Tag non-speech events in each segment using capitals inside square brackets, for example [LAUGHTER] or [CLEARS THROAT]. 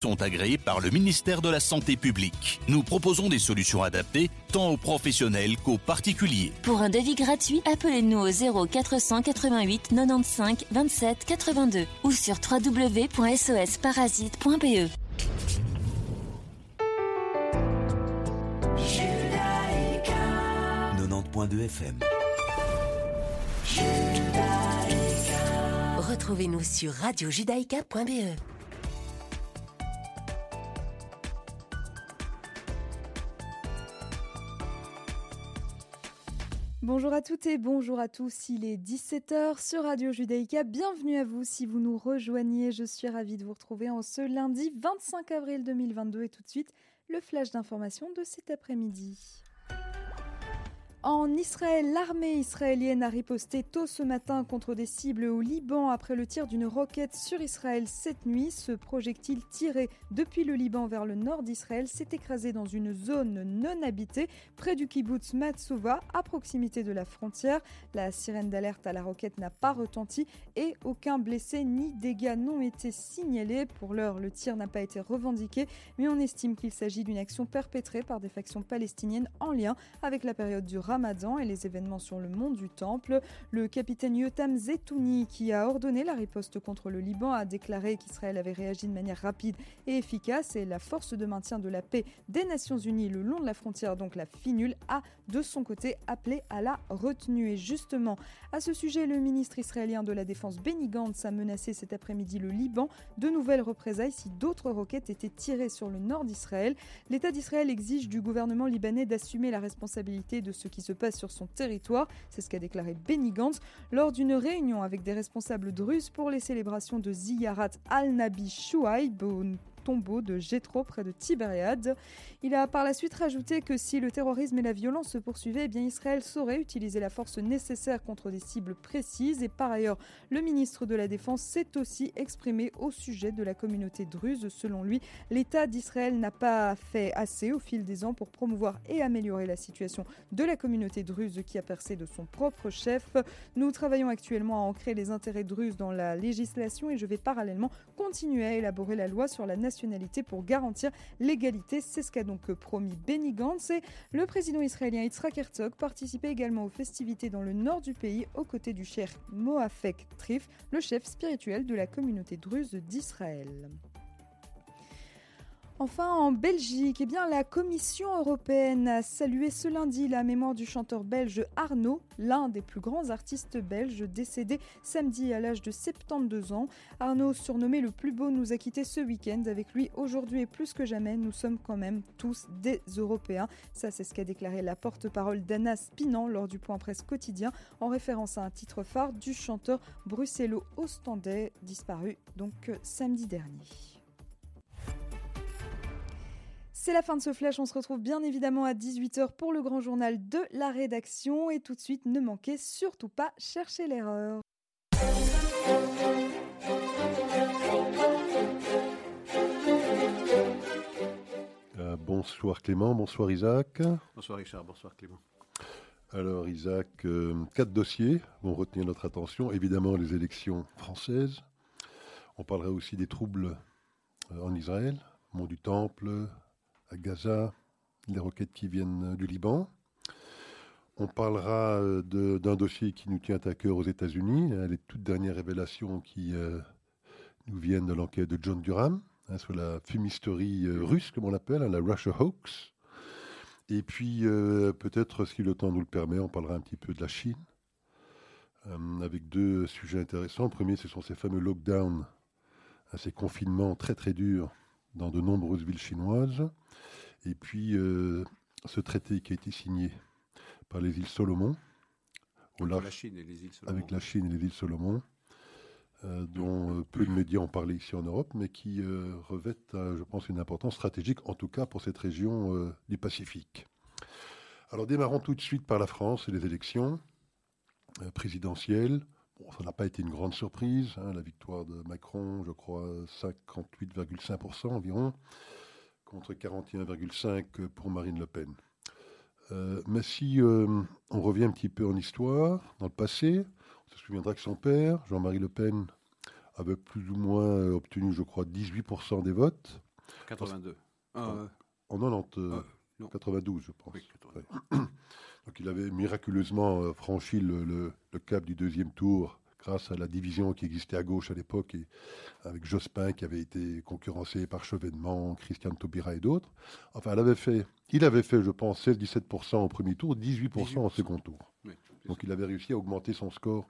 sont agréés par le ministère de la Santé publique. Nous proposons des solutions adaptées tant aux professionnels qu'aux particuliers. Pour un devis gratuit, appelez-nous au 0 488 95 27 82 ou sur www.sosparasite.be. 90.2 FM. Retrouvez-nous sur radiojudaïka.be. Bonjour à toutes et bonjour à tous, il est 17h sur Radio Judaïka. Bienvenue à vous si vous nous rejoignez. Je suis ravie de vous retrouver en ce lundi 25 avril 2022 et tout de suite le flash d'information de cet après-midi. En Israël, l'armée israélienne a riposté tôt ce matin contre des cibles au Liban après le tir d'une roquette sur Israël cette nuit. Ce projectile tiré depuis le Liban vers le nord d'Israël s'est écrasé dans une zone non habitée près du kibbutz Matsouva à proximité de la frontière. La sirène d'alerte à la roquette n'a pas retenti et aucun blessé ni dégâts n'ont été signalés. Pour l'heure, le tir n'a pas été revendiqué, mais on estime qu'il s'agit d'une action perpétrée par des factions palestiniennes en lien avec la période du Ramadan et les événements sur le mont du Temple. Le capitaine Yotam Zetouni, qui a ordonné la riposte contre le Liban, a déclaré qu'Israël avait réagi de manière rapide et efficace et la force de maintien de la paix des Nations Unies le long de la frontière, donc la FINUL, a de son côté appelé à la retenue. Et justement, à ce sujet, le ministre israélien de la Défense Benny Gantz a menacé cet après-midi le Liban de nouvelles représailles si d'autres roquettes étaient tirées sur le nord d'Israël. L'État d'Israël exige du gouvernement libanais d'assumer la responsabilité de ce qui se passe sur son territoire. C'est ce qu'a déclaré Benny Gantz lors d'une réunion avec des responsables druzes pour les célébrations de Ziyarat al-Nabi Shuaib de Jétro près de Tibériade. Il a par la suite rajouté que si le terrorisme et la violence se poursuivaient, eh bien Israël saurait utiliser la force nécessaire contre des cibles précises. Et par ailleurs, le ministre de la Défense s'est aussi exprimé au sujet de la communauté druze. Selon lui, l'État d'Israël n'a pas fait assez au fil des ans pour promouvoir et améliorer la situation de la communauté druze qui a percé de son propre chef. Nous travaillons actuellement à ancrer les intérêts druzes dans la législation et je vais parallèlement continuer à élaborer la loi sur la nation pour garantir l'égalité. C'est ce qu'a donc promis Benny Gantz. Et le président israélien Yitzhak Herzog participait également aux festivités dans le nord du pays aux côtés du cher Moafek Trif, le chef spirituel de la communauté druze d'Israël. Enfin, en Belgique, eh la Commission européenne a salué ce lundi la mémoire du chanteur belge Arnaud, l'un des plus grands artistes belges décédé samedi à l'âge de 72 ans. Arnaud, surnommé le plus beau, nous a quitté ce week-end. Avec lui, aujourd'hui et plus que jamais, nous sommes quand même tous des Européens. Ça, c'est ce qu'a déclaré la porte-parole d'Anna Spinan lors du point presse quotidien en référence à un titre phare du chanteur bruxello-ostendais disparu donc samedi dernier. C'est la fin de ce flash. On se retrouve bien évidemment à 18h pour le grand journal de la rédaction. Et tout de suite, ne manquez surtout pas chercher l'erreur. Euh, bonsoir Clément, bonsoir Isaac. Bonsoir Richard, bonsoir Clément. Alors Isaac, euh, quatre dossiers vont retenir notre attention. Évidemment les élections françaises. On parlera aussi des troubles euh, en Israël, Mont du Temple, à Gaza, les roquettes qui viennent du Liban. On parlera euh, d'un dossier qui nous tient à cœur aux États-Unis, hein, les toutes dernières révélations qui euh, nous viennent de l'enquête de John Durham hein, sur la fumisterie euh, russe, comme on l'appelle, hein, la Russia Hoax. Et puis, peut-être, si le temps nous le permet, on parlera un petit peu de la Chine, avec deux sujets intéressants. Premier, ce sont ces fameux lockdowns, ces confinements très très durs dans de nombreuses villes chinoises. Et puis, euh, ce traité qui a été signé par les îles Solomon, avec, la Chine et les îles Solomon, avec la Chine et les îles Solomon euh, dont euh, peu de médias ont parlé ici en Europe, mais qui revêtent, je pense, une importance stratégique, en tout cas pour cette région du Pacifique. Alors démarrons tout de suite par la France et les élections présidentielles. Bon, ça n'a pas été une grande surprise, hein, la victoire de Macron, je crois 58,5% environ contre 41,5% pour Marine Le Pen. Euh, mais si euh, on revient un petit peu en histoire, dans le passé, on se souviendra que son père, Jean-Marie Le Pen, avait plus ou moins obtenu, je crois, 18% des votes. 82. en 90, 92, je pense. [CLEARS THROAT] Donc il avait miraculeusement franchi le, cap du deuxième tour grâce à la division qui existait à gauche à l'époque, et avec Jospin qui avait été concurrencé par Chevènement, Christian Taubira et d'autres. Enfin, elle avait fait, il avait fait, je pense, 16-17% au premier tour, 18%, au second tour. Donc il avait réussi à augmenter son score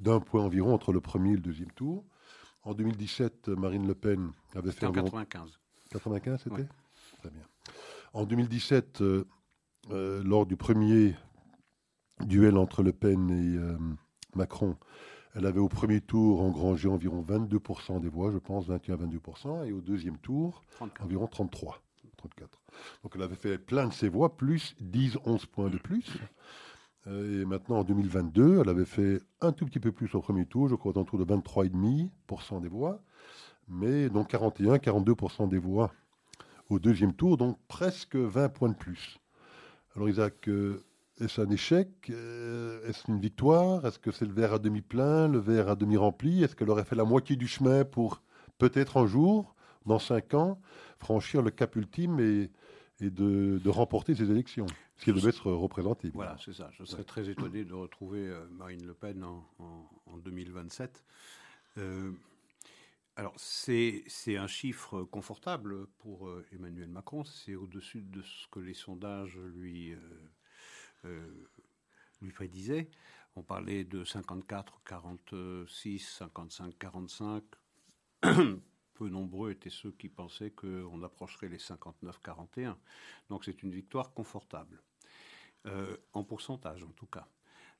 d'un point environ entre le premier et le deuxième tour. En 2017, Marine Le Pen avait fait... En 95. 95, c'était Très bien. En 2017, euh, lors du premier duel entre Le Pen et euh, Macron, elle avait au premier tour engrangé environ 22% des voix, je pense, 21-22%, et au deuxième tour, environ 33, 34. Donc elle avait fait plein de ses voix, plus 10-11 points de plus. Euh, et maintenant, en 2022, elle avait fait un tout petit peu plus au premier tour, je crois autour de 23,5% des voix, mais donc 41-42% des voix au deuxième tour, donc presque 20 points de plus. Alors Isaac, euh, est-ce un échec? Euh, Est-ce une victoire? Est-ce que c'est le verre à demi plein, le verre à demi rempli? Est-ce qu'elle aurait fait la moitié du chemin pour peut-être un jour, dans cinq ans, franchir le cap ultime et, de, remporter ces élections? Ce qui devait être représenté. Voilà, c'est ça. Je serais très étonné de retrouver euh, Marine Le Pen en, 2027. Euh, alors, c'est un chiffre confortable pour Emmanuel Macron. C'est au-dessus de ce que les sondages lui euh, lui prédisait. On parlait de 54, 46, 55, 45. Peu nombreux étaient ceux qui pensaient qu'on approcherait les 59-41. Donc c'est une victoire confortable. Euh, en pourcentage en tout cas.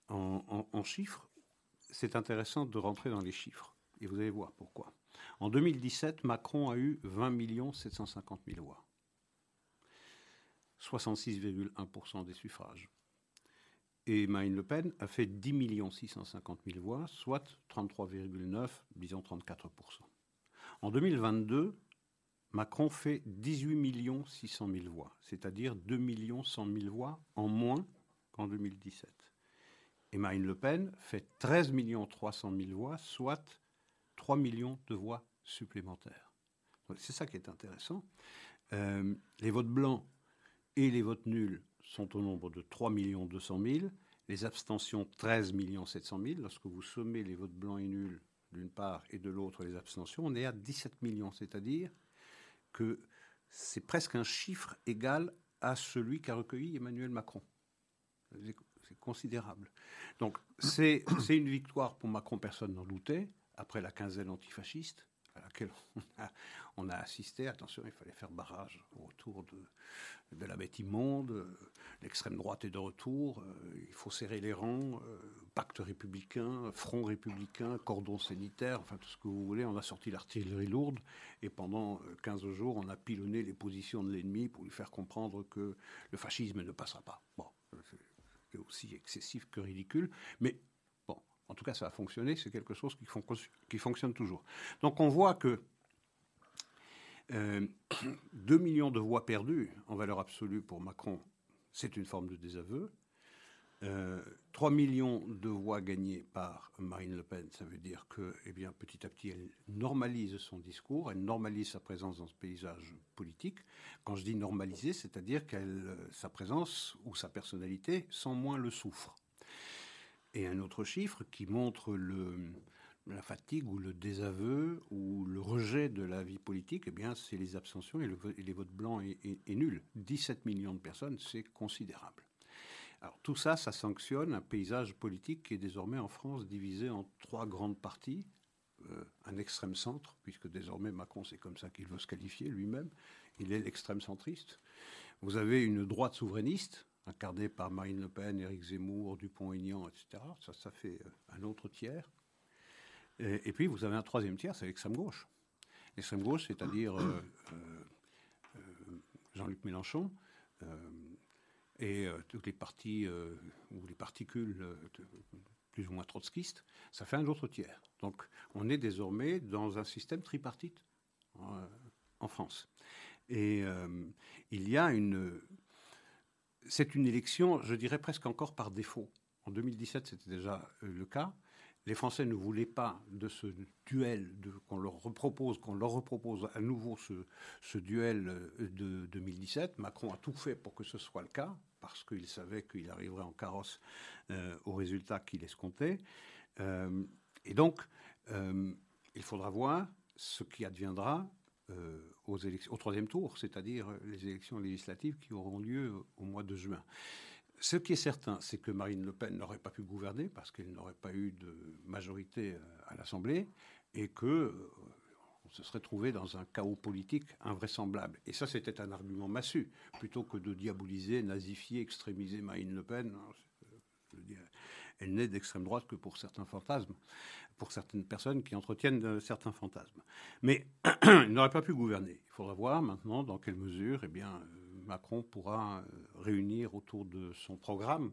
En, chiffres, c'est intéressant de rentrer dans les chiffres. Et vous allez voir pourquoi. En 2017, Macron a eu 20 750 000 voix. 66,1% des suffrages. Et Marine Le Pen a fait 10 650 000 voix, soit 33,9, disons 34% En 2022, Macron fait 18 600 000 voix, c'est-à-dire 2 100 000 voix en moins qu'en 2017. Et Marine Le Pen fait 13 300 000 voix, soit 3 millions de voix supplémentaires. C'est ça qui est intéressant. Euh, les votes blancs et les votes nuls sont au nombre de 3 200 000, les abstentions 13 700 000. Lorsque vous sommez les votes blancs et nuls d'une part et de l'autre les abstentions, on est à 17 millions, c'est-à-dire que c'est presque un chiffre égal à celui qu'a recueilli Emmanuel Macron. C'est considérable. Donc c'est une victoire pour Macron, personne n'en doutait, après la quinzaine antifasciste à laquelle on a, assisté. Attention, il fallait faire barrage autour de, la bête immonde. L'extrême droite est de retour. Euh, il faut serrer les rangs. Euh, pacte républicain, front républicain, cordon sanitaire, enfin tout ce que vous voulez. On a sorti l'artillerie lourde et pendant 15 euh, jours, on a pilonné les positions de l'ennemi pour lui faire comprendre que le fascisme ne passera pas. Bon, c'est aussi excessif que ridicule. Mais en tout cas, ça a fonctionné, c'est quelque chose qui, fonctionne toujours. Donc on voit que 2 euh, [CLEARS THROAT] millions de voix perdues en valeur absolue pour Macron, c'est une forme de désaveu. 3 euh, millions de voix gagnées par Marine Le Pen, ça veut dire que, eh bien, petit à petit, elle normalise son discours, elle normalise sa présence dans ce paysage politique. Quand je dis normaliser, c'est-à-dire que sa présence ou sa personnalité sans moins le souffre. Et un autre chiffre qui montre la fatigue ou le désaveu ou le rejet de la vie politique, eh bien, c'est les abstentions et, les votes blancs et, nuls. 17 millions de personnes, c'est considérable. Alors tout ça, ça sanctionne un paysage politique qui est désormais en France divisé en trois grandes parties. Euh, un extrême centre, puisque désormais Macron, c'est comme ça qu'il veut se qualifier lui-même. Il est l'extrême centriste. Vous avez une droite souverainiste, incarné par Marine Le Pen, Éric Zemmour, Dupont-Aignan, etc. Ça, ça fait euh, un autre tiers. Et, puis, vous avez un troisième tiers, c'est l'extrême gauche. L'extrême gauche, c'est-à-dire euh, euh, Jean-Luc Mélenchon et toutes les parties ou les particules plus ou moins trotskistes, ça fait un autre tiers. Donc, on est désormais dans un système tripartite en France. Et il y a une c'est une élection, je dirais presque encore par défaut. En 2017, c'était déjà euh, le cas. les Français ne voulaient pas de ce duel, qu'on leur repropose, qu'on leur repropose à nouveau ce, duel euh, de 2017. Macron a tout fait pour que ce soit le cas, parce qu'il savait qu'il arriverait en carrosse euh, au résultat qu'il escomptait. Et donc, il faudra voir ce qui adviendra aux élections, au troisième tour, c'est-à-dire les élections législatives qui auront lieu au mois de juin. Ce qui est certain, c'est que Marine Le Pen n'aurait pas pu gouverner parce qu'elle n'aurait pas eu de majorité euh, à l'Assemblée et que euh, on se serait trouvé dans un chaos politique invraisemblable. Et ça, c'était un argument massu, plutôt que de diaboliser, nazifier, extrémiser Marine Le Pen. Elle n'est d'extrême droite que pour certains fantasmes, pour certaines personnes qui entretiennent certains fantasmes. Mais [CLEARS THROAT] il n'aurait pas pu gouverner. Il faudra voir maintenant dans quelle mesure, eh euh, Macron pourra euh, réunir autour de son programme,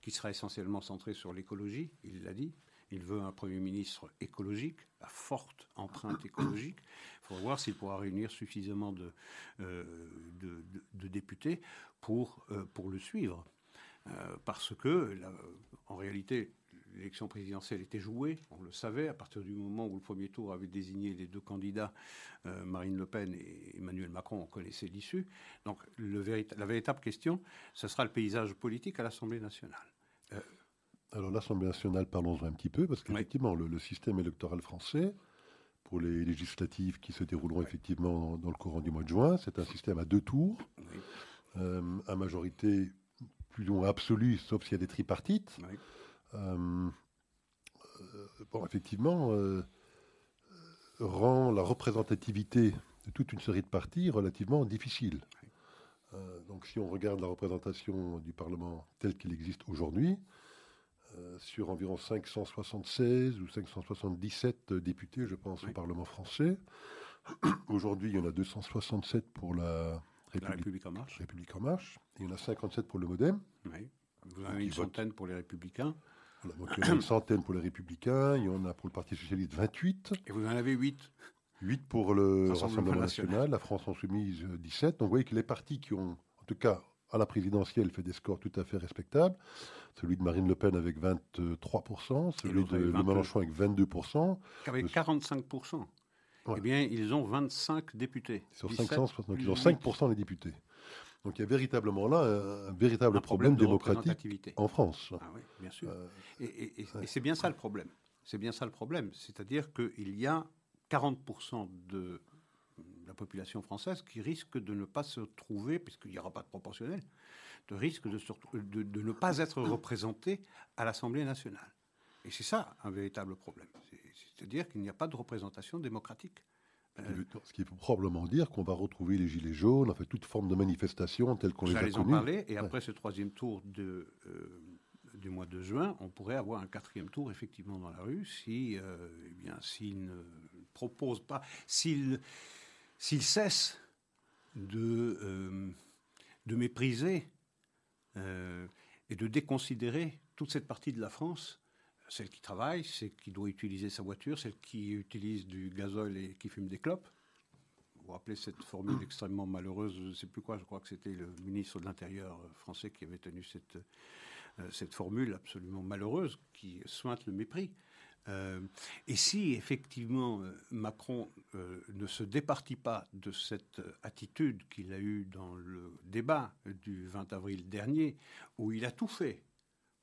qui sera essentiellement centré sur l'écologie, il l'a dit. Il veut un Premier ministre écologique, à forte empreinte écologique. Il faudra voir s'il pourra réunir suffisamment de, euh, députés euh, pour le suivre. Parce que, en réalité, l'élection présidentielle était jouée, on le savait, à partir du moment où le premier tour avait désigné les deux candidats, euh, Marine Le Pen et Emmanuel Macron, on connaissait l'issue. Donc le la véritable question, ce sera le paysage politique à l'Assemblée nationale. Euh, Alors l'Assemblée nationale, parlons-en un petit peu, parce qu'effectivement, le, système électoral français, pour les législatives qui se dérouleront effectivement dans, le courant du mois de juin, c'est un système à deux tours, euh, à majorité plus ou moins absolue, sauf s'il y a des tripartites. Euh, euh, bon, effectivement, euh, rend la représentativité de toute une série de partis relativement difficile. donc si on regarde la représentation du Parlement tel qu'il existe aujourd'hui, sur environ 576 ou 577 députés, je pense, au Parlement français. [CLEARS THROAT] Aujourd'hui, il y en a 267 pour la République, en marche. République en marche. il y en a 57 pour le MoDem. Oui. Vous en avez une centaine pour les Républicains donc il y en a une centaine pour les Républicains, il y en a pour le Parti Socialiste 28. Et vous en avez 8 8 pour le Rassemblement national, la France Insoumise 17. Donc vous voyez que les partis qui ont, en tout cas à la présidentielle, fait des scores tout à fait respectables. Celui de Marine Le Pen avec 23%, celui de, Mélenchon avec 22%. Avec 45%. Eh bien, ils ont 25 députés. Sur 560, donc ils ont 5% des députés. Donc il y a véritablement là un, véritable problème, démocratique en France. Ah oui, bien sûr. Euh, et, c'est bien ça le problème. C'est bien ça le problème. C'est-à-dire qu'il y a 40% de la population française qui risque de ne pas se trouver, puisqu'il n'y aura pas de proportionnel, de risque de, de, de ne pas être représenté à l'Assemblée nationale. Et c'est ça un véritable problème. C'est-à-dire qu'il n'y a pas de représentation démocratique. Ce qui veut probablement dire qu'on va retrouver les gilets jaunes, en fait, toute forme de manifestation telle qu'on les a connues. en parler, et après ce troisième tour de, euh, du mois de juin, on pourrait avoir un quatrième tour effectivement dans la rue si, euh, eh bien, s'il ne propose pas, s'il, s'il cesse de, euh, de mépriser et de déconsidérer toute cette partie de la France celle qui travaille, celle qui doit utiliser sa voiture, celle qui utilise du gazole et qui fume des clopes. Vous vous rappelez cette formule [CLEARS THROAT] extrêmement malheureuse, je ne sais plus quoi, je crois que c'était le ministre de l'Intérieur français qui avait tenu cette, euh, cette formule absolument malheureuse qui sointe le mépris. Euh, et si effectivement euh, Macron ne se départit pas de cette attitude qu'il a eue dans le débat du 20 avril dernier, où il a tout fait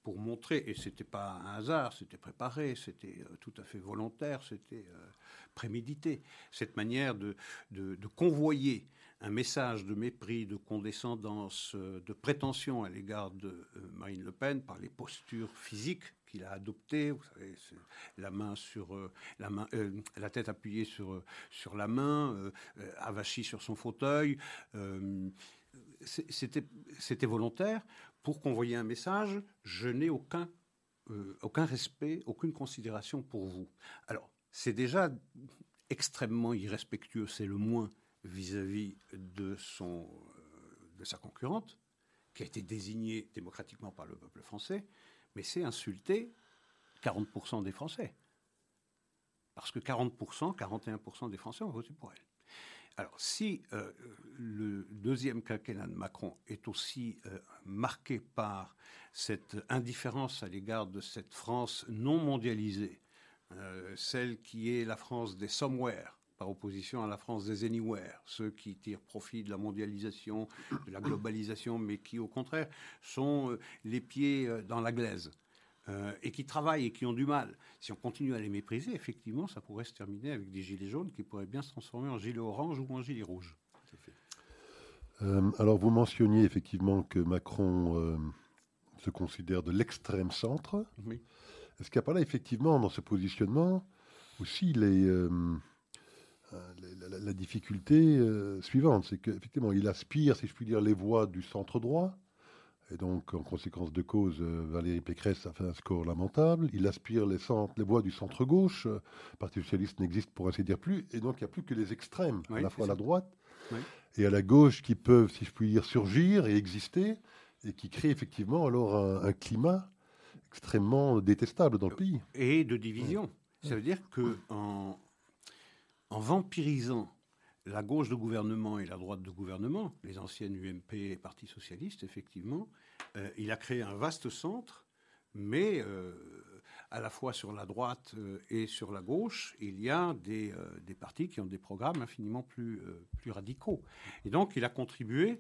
pour montrer, et c'était pas un hasard, c'était préparé, c'était euh, tout à fait volontaire, c'était euh, prémédité, cette manière de, de, convoyer un message de mépris, de condescendance, euh, de prétention à l'égard de Marine Le Pen par les postures physiques qu'il a adoptées, vous savez, la main sur la main, la tête appuyée sur sur la main, avachie sur son fauteuil. c'était c'était volontaire pour convoyer un message, je n'ai aucun, euh, aucun respect, aucune considération pour vous. Alors, c'est déjà extrêmement irrespectueux, c'est le moins vis-à-vis de, euh, de sa concurrente, qui a été désignée démocratiquement par le peuple français, mais c'est insulter 40% des Français. Parce que 40%, 41% des Français ont voté pour elle. Alors, si euh, le deuxième quinquennat de Macron est aussi marqué par cette indifférence à l'égard de cette France non mondialisée, celle qui est la France des somewhere, par opposition à la France des anywhere, ceux qui tirent profit de la mondialisation, de la globalisation, mais qui au contraire sont euh, les pieds euh, dans la glaise. Euh, et qui travaillent et qui ont du mal. Si on continue à les mépriser, effectivement, ça pourrait se terminer avec des gilets jaunes qui pourraient bien se transformer en gilets orange ou en gilets rouges. alors, vous mentionniez effectivement que Macron se considère de l'extrême centre. Oui. Est-ce qu'il n'y a pas là, effectivement, dans ce positionnement, aussi les, la, difficulté euh, suivante, c'est qu'effectivement, il aspire, si je puis dire, les voix du centre droit. Et donc, en conséquence de cause, euh, Valérie Pécresse a fait un score lamentable. Il aspire les, centres, les voix du centre-gauche. Le Parti socialiste n'existe pour ainsi dire plus. Et donc, il n'y a plus que les extrêmes, à la fois à la droite et à la gauche, qui peuvent, si je puis dire, surgir et exister, et qui créent effectivement alors un, climat extrêmement détestable dans le pays. Et de division. Ça veut dire que en, en vampirisant la gauche de gouvernement et la droite de gouvernement, les anciennes UMP et Parti socialiste, effectivement, euh, il a créé un vaste centre, mais euh, à la fois sur la droite euh, et sur la gauche, il y a des, des partis qui ont des programmes infiniment plus, plus radicaux. Et donc, il a contribué,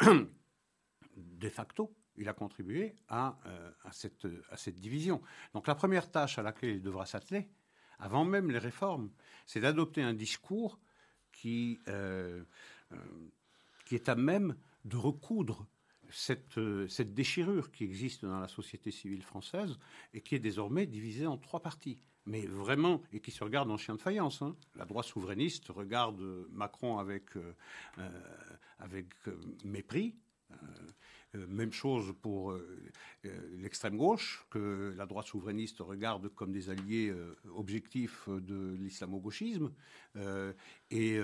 [CLEARS THROAT] de facto, il a contribué à, à, cette, à cette division. Donc, la première tâche à laquelle il devra s'atteler, avant même les réformes, c'est d'adopter un discours qui, euh, euh, qui est à même de recoudre cette, euh, cette, déchirure qui existe dans la société civile française et qui est désormais divisée en trois parties. Mais vraiment, et qui se regarde en chien de faïence. Hein. La droite souverainiste regarde Macron avec, avec mépris. Même chose pour euh, euh, l'extrême gauche, que la droite souverainiste regarde comme des alliés objectifs de l'islamo-gauchisme. et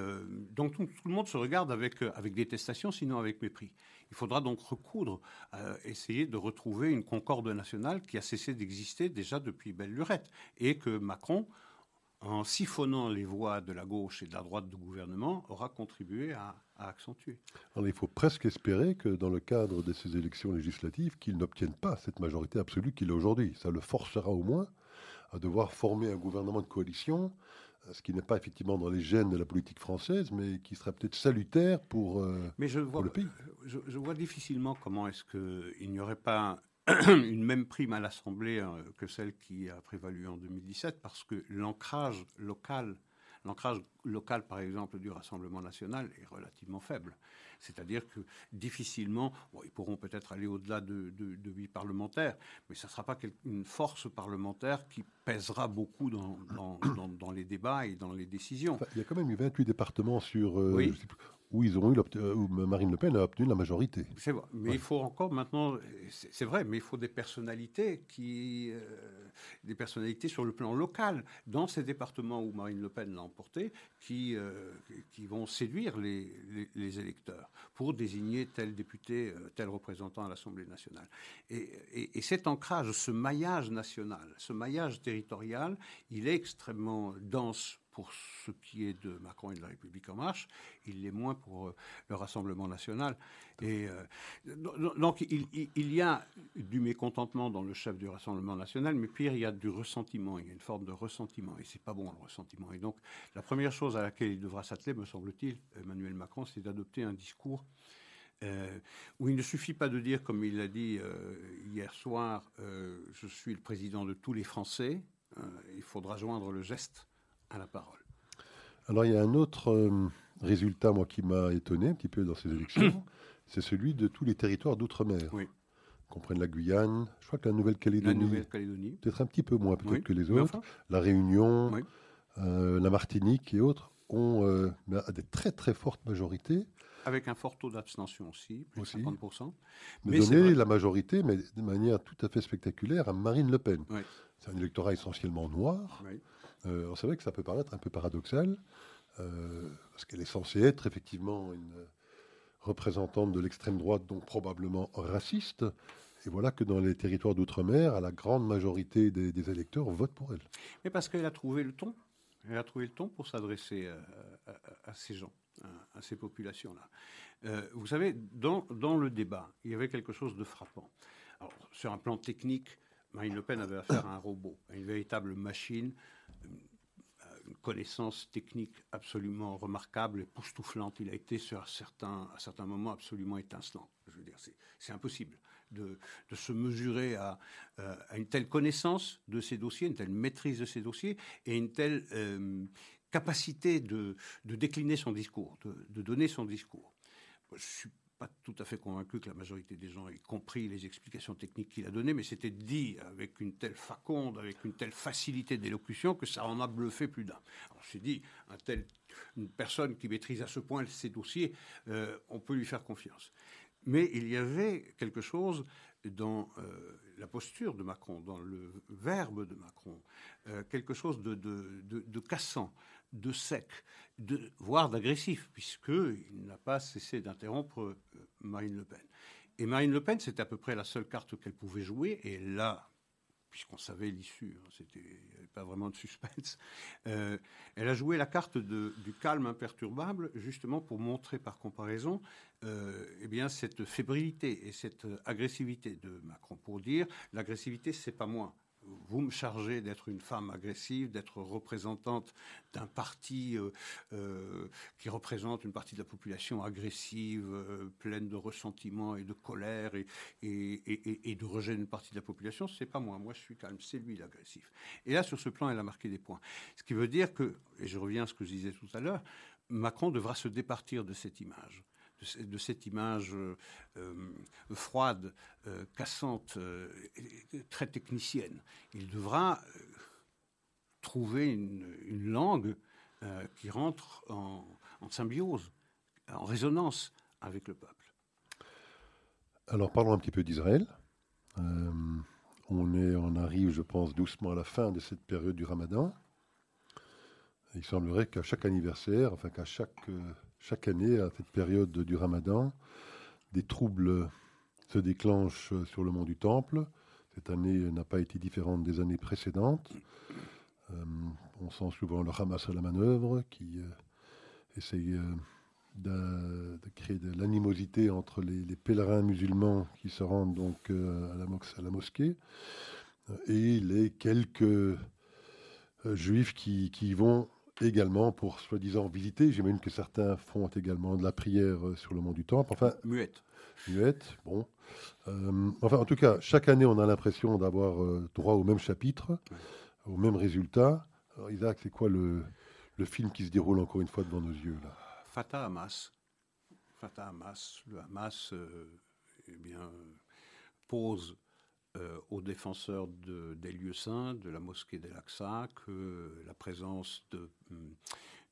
donc tout, le monde se regarde avec, avec détestation, sinon avec mépris. Il faudra donc recoudre, essayer de retrouver une concorde nationale qui a cessé d'exister déjà depuis belle lurette. Et que Macron, en siphonnant les voix de la gauche et de la droite du gouvernement, aura contribué à, accentuer. Alors, il faut presque espérer que dans le cadre de ces élections législatives, qu'il n'obtienne pas cette majorité absolue qu'il a aujourd'hui. Ça le forcera au moins à devoir former un gouvernement de coalition, ce qui n'est pas effectivement dans les gènes de la politique française, mais qui sera peut-être salutaire pour, euh, mais je vois, le pays. Je, je vois difficilement comment est-ce qu'il n'y aurait pas [CLEARS THROAT] une même prime à l'Assemblée euh, que celle qui a prévalu en 2017, parce que l'ancrage local, l'ancrage local, par exemple, du Rassemblement national est relativement faible. C'est-à-dire que difficilement, ils pourront peut-être aller au-delà de, huit parlementaires, mais ça ne sera pas une force parlementaire qui pèsera beaucoup dans, dans, les débats et dans les décisions. il y a quand même eu 28 départements sur, euh, oui où ils eu euh, où Marine Le Pen a obtenu la majorité. C'est vrai, mais il faut encore maintenant, c'est vrai, mais il faut des personnalités qui, euh, des personnalités sur le plan local dans ces départements où Marine Le Pen l'a emporté, qui euh, qui vont séduire les, les, électeurs pour désigner tel député, tel représentant à l'Assemblée nationale. Et, et, et cet ancrage, ce maillage national, ce maillage territorial, il est extrêmement dense pour ce qui est de Macron et de la République en marche, il l'est moins pour euh, le Rassemblement national. Et euh, donc il, y a du mécontentement dans le chef du Rassemblement national, mais pire, il y a du ressentiment. Il y a une forme de ressentiment, et c'est pas bon le ressentiment. Et donc la première chose à laquelle il devra s'atteler, me semble-t-il, Emmanuel Macron, c'est d'adopter un discours. Euh, où il ne suffit pas de dire, comme il l'a dit hier soir, je suis le président de tous les Français. il faudra joindre le geste la parole. Alors il y a un autre euh, résultat, moi, qui m'a étonné un petit peu dans ces élections, [COUGHS] c'est celui de tous les territoires d'outre-mer. Oui. Comprennent la Guyane, je crois que la Nouvelle-Calédonie. Nouvelle peut-être un petit peu moins peut-être que les autres. La Réunion, euh, la Martinique et autres ont euh, des très très fortes majorités. Avec un fort taux d'abstention aussi, plus de 50%. Mais, donner la majorité, mais de manière tout à fait spectaculaire, à Marine Le Pen. C'est un électorat essentiellement noir. Euh, c'est vrai que ça peut paraître un peu paradoxal, euh, parce qu'elle est censée être effectivement une représentante de l'extrême droite, donc probablement raciste. Et voilà que dans les territoires d'outre-mer, la grande majorité des, électeurs votent pour elle. Mais parce qu'elle a trouvé le ton. Elle a trouvé le ton pour s'adresser à, ces gens. à, ces populations-là. Euh, vous savez, dans, le débat, il y avait quelque chose de frappant. Sur un plan technique, Marine Le Pen avait affaire à un robot, à une véritable machine, une connaissance technique absolument remarquable et poustouflante. Il a été à certains moments absolument étincelant. Je veux dire, c'est impossible de, se mesurer à, euh, à, une telle connaissance de ces dossiers, une telle maîtrise de ces dossiers et une telle euh, capacité de, de, décliner son discours, de, de donner son discours. Je suis pas tout à fait convaincu que la majorité des gens aient compris les explications techniques qu'il a données, mais c'était dit avec une telle faconde, avec une telle facilité d'élocution que ça en a bluffé plus d'un. Alors je dit, une personne qui maîtrise à ce point ces dossiers, euh, on peut lui faire confiance. Mais il y avait quelque chose dans euh, la posture de Macron, dans le verbe de Macron, euh, quelque chose de, cassant, de sec, de, voire d'agressif, puisqu'il n'a pas cessé d'interrompre euh, Marine Le Pen. Et Marine Le Pen, c'était à peu près la seule carte qu'elle pouvait jouer, et là, puisqu'on savait l'issue, hein, c'était, pas vraiment de suspense, euh, elle a joué la carte du calme imperturbable, justement pour montrer par comparaison euh, eh bien, cette fébrilité et cette agressivité de Macron, pour dire l'agressivité, c'est pas moi vous me chargez d'être une femme agressive, d'être représentante d'un parti euh, euh, qui représente une partie de la population agressive, euh, pleine de ressentiment et de colère et, de rejet d'une partie de la population. C'est pas moi. Moi, je suis calme. C'est lui l'agressif. Et là, sur ce plan, elle a marqué des points. Ce qui veut dire que, et je reviens à ce que je disais tout à l'heure, Macron devra se départir de cette image de, cette image euh, euh, froide, euh, cassante, très technicienne. Il devra trouver une, langue qui rentre en, symbiose, en résonance avec le peuple. Alors parlons un petit peu d'Israël. on, arrive, je pense, doucement à la fin de cette période du ramadan. Il semblerait qu'à chaque anniversaire, enfin qu'à chaque chaque année, à cette période du ramadan, des troubles se déclenchent sur le mont du Temple. Cette année n'a pas été différente des années précédentes. Euh, on sent souvent le Hamas à la manœuvre qui euh, essaye euh, de, créer de l'animosité entre les, pèlerins musulmans qui se rendent donc à, la, mosquée et les quelques juifs qui, qui vont également pour soi-disant visiter. J'imagine que certains font également de la prière euh, sur le mont du Temple. Enfin, muette. Muette, bon. Euh, enfin, en tout cas, chaque année, on a l'impression d'avoir euh, droit au même chapitre, au même résultat. Alors, Isaac, c'est quoi le, le, film qui se déroule encore une fois devant nos yeux là? Fatah Hamas. Fatah Hamas. Le Hamas, eh bien, pose euh, aux défenseurs de, des lieux saints, de la mosquée d'El-Aqsa, que la présence de,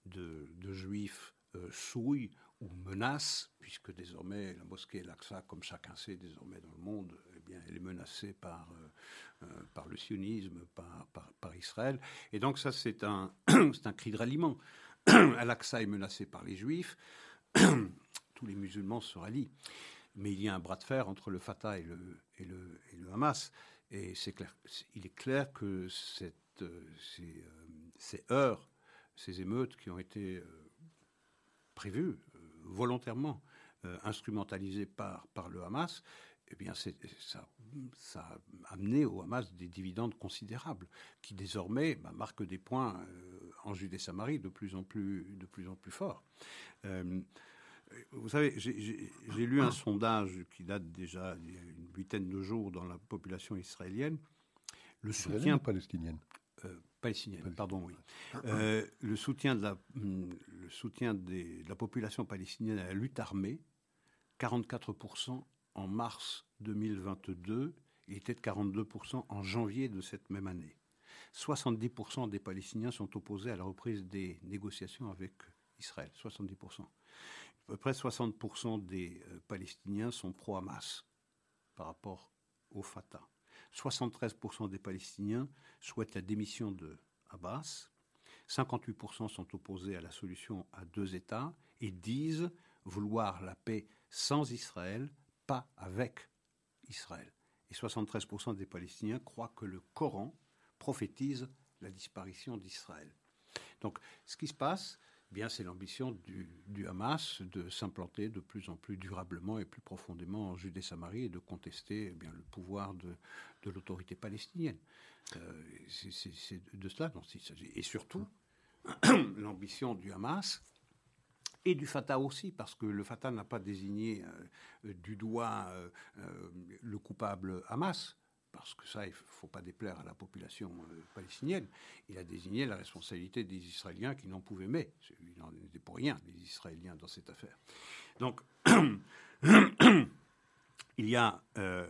de juifs euh, souille ou menace, puisque désormais la mosquée El-Aqsa, comme chacun sait désormais dans le monde, eh bien, elle est menacée par, euh, le sionisme, par, Israël. Et donc ça, c'est un, [COUGHS] cri de ralliement. [COUGHS] Al-Aqsa est menacé par les juifs, [COUGHS] tous les musulmans se rallient mais il y a un bras de fer entre le Fatah et le, et le, Hamas. Et c'est clair, il est clair que cette, euh, ces, euh, ces, heures, ces émeutes qui ont été euh, prévues volontairement, instrumentalisées par, par le Hamas, eh bien, ça, ça, a amené au Hamas des dividendes considérables, qui désormais bah, marquent des points en Judée-Samarie de plus en plus, de plus en plus forts. Vous savez, j'ai lu un sondage qui date déjà il y a une huitaine de jours dans la population israélienne. Le soutien. Euh, palestinienne, pardon, oui. Euh, le soutien, de la, le soutien des, de la population palestinienne à la lutte armée, 44% en mars 2022, il était de 42% en janvier de cette même année. 70% des Palestiniens sont opposés à la reprise des négociations avec Israël, 70% peu près 60% des euh, Palestiniens sont pro-Hamas par rapport au Fatah. 73% des Palestiniens souhaitent la démission de Abbas. 58% sont opposés à la solution à deux États et disent vouloir la paix sans Israël, pas avec Israël. Et 73% des Palestiniens croient que le Coran prophétise la disparition d'Israël. Donc, ce qui se passe, bien c'est l'ambition du, Hamas de s'implanter de plus en plus durablement et plus profondément en Judée-Samarie et de contester eh le pouvoir de, de l'autorité palestinienne. Euh, c'est de cela dont il s'agit. Et surtout, [CLEARS THROAT] l'ambition du Hamas et du Fatah aussi, parce que le Fatah n'a pas désigné euh, du doigt euh, le coupable Hamas parce que ça, il ne faut pas déplaire à la population euh, palestinienne, il a désigné la responsabilité des Israéliens qui n'en pouvaient mais. Il n'en était pour rien, les Israéliens, dans cette affaire. Donc, [COUGHS] il y a euh,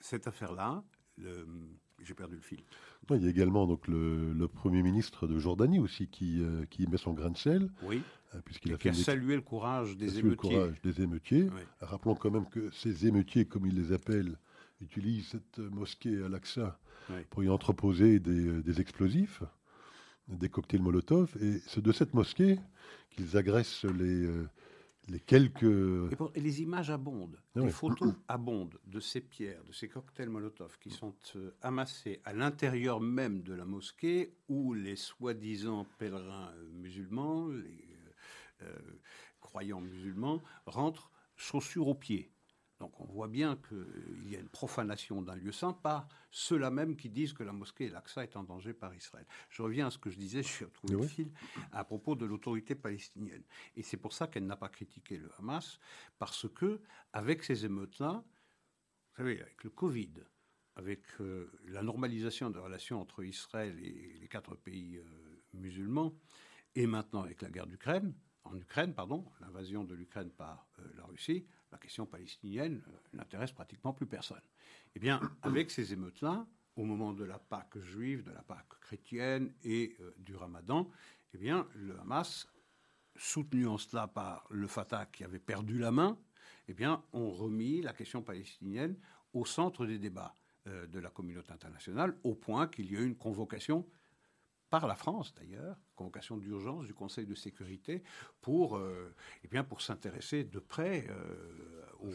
cette affaire-là. J'ai perdu le fil. il y a également donc le, Premier ministre de Jordanie aussi qui, euh, qui met son grain de sel. Oui. puisqu'il a, fait salué le courage des émeutiers. Le courage des émeutiers. Rappelons quand même que ces émeutiers, comme il les appelle, utilise cette mosquée à l'Aqsa pour y entreposer des, des, explosifs, des cocktails Molotov. Et c'est de cette mosquée qu'ils agressent les, euh, les quelques. Et, les images abondent, ah les photos [COUGHS] abondent de ces pierres, de ces cocktails Molotov qui sont euh, amassés à l'intérieur même de la mosquée où les soi-disant pèlerins euh, musulmans, les croyants musulmans, rentrent chaussures aux pieds. Donc on voit bien qu'il y a une profanation d'un lieu saint par ceux-là même qui disent que la mosquée et l'Aqsa est en danger par Israël. Je reviens à ce que je disais, je suis retrouvé le fil, à propos de l'autorité palestinienne. Et c'est pour ça qu'elle n'a pas critiqué le Hamas, parce que avec ces émeutes-là, vous savez, avec le Covid, avec euh, la normalisation des relations entre Israël et les quatre pays euh, musulmans, et maintenant avec la guerre d'Ukraine, en Ukraine, pardon, l'invasion de l'Ukraine par euh, la Russie, la question palestinienne euh, n'intéresse pratiquement plus personne. Eh bien, avec ces émeutes-là, au moment de la Pâque juive, de la Pâque chrétienne et euh, du Ramadan, eh bien, le Hamas, soutenu en cela par le Fatah qui avait perdu la main, eh bien, ont remis la question palestinienne au centre des débats de la communauté internationale, au point qu'il y a eu une convocation par la France d'ailleurs, convocation d'urgence du Conseil de sécurité pour, euh, eh bien, pour s'intéresser de près euh,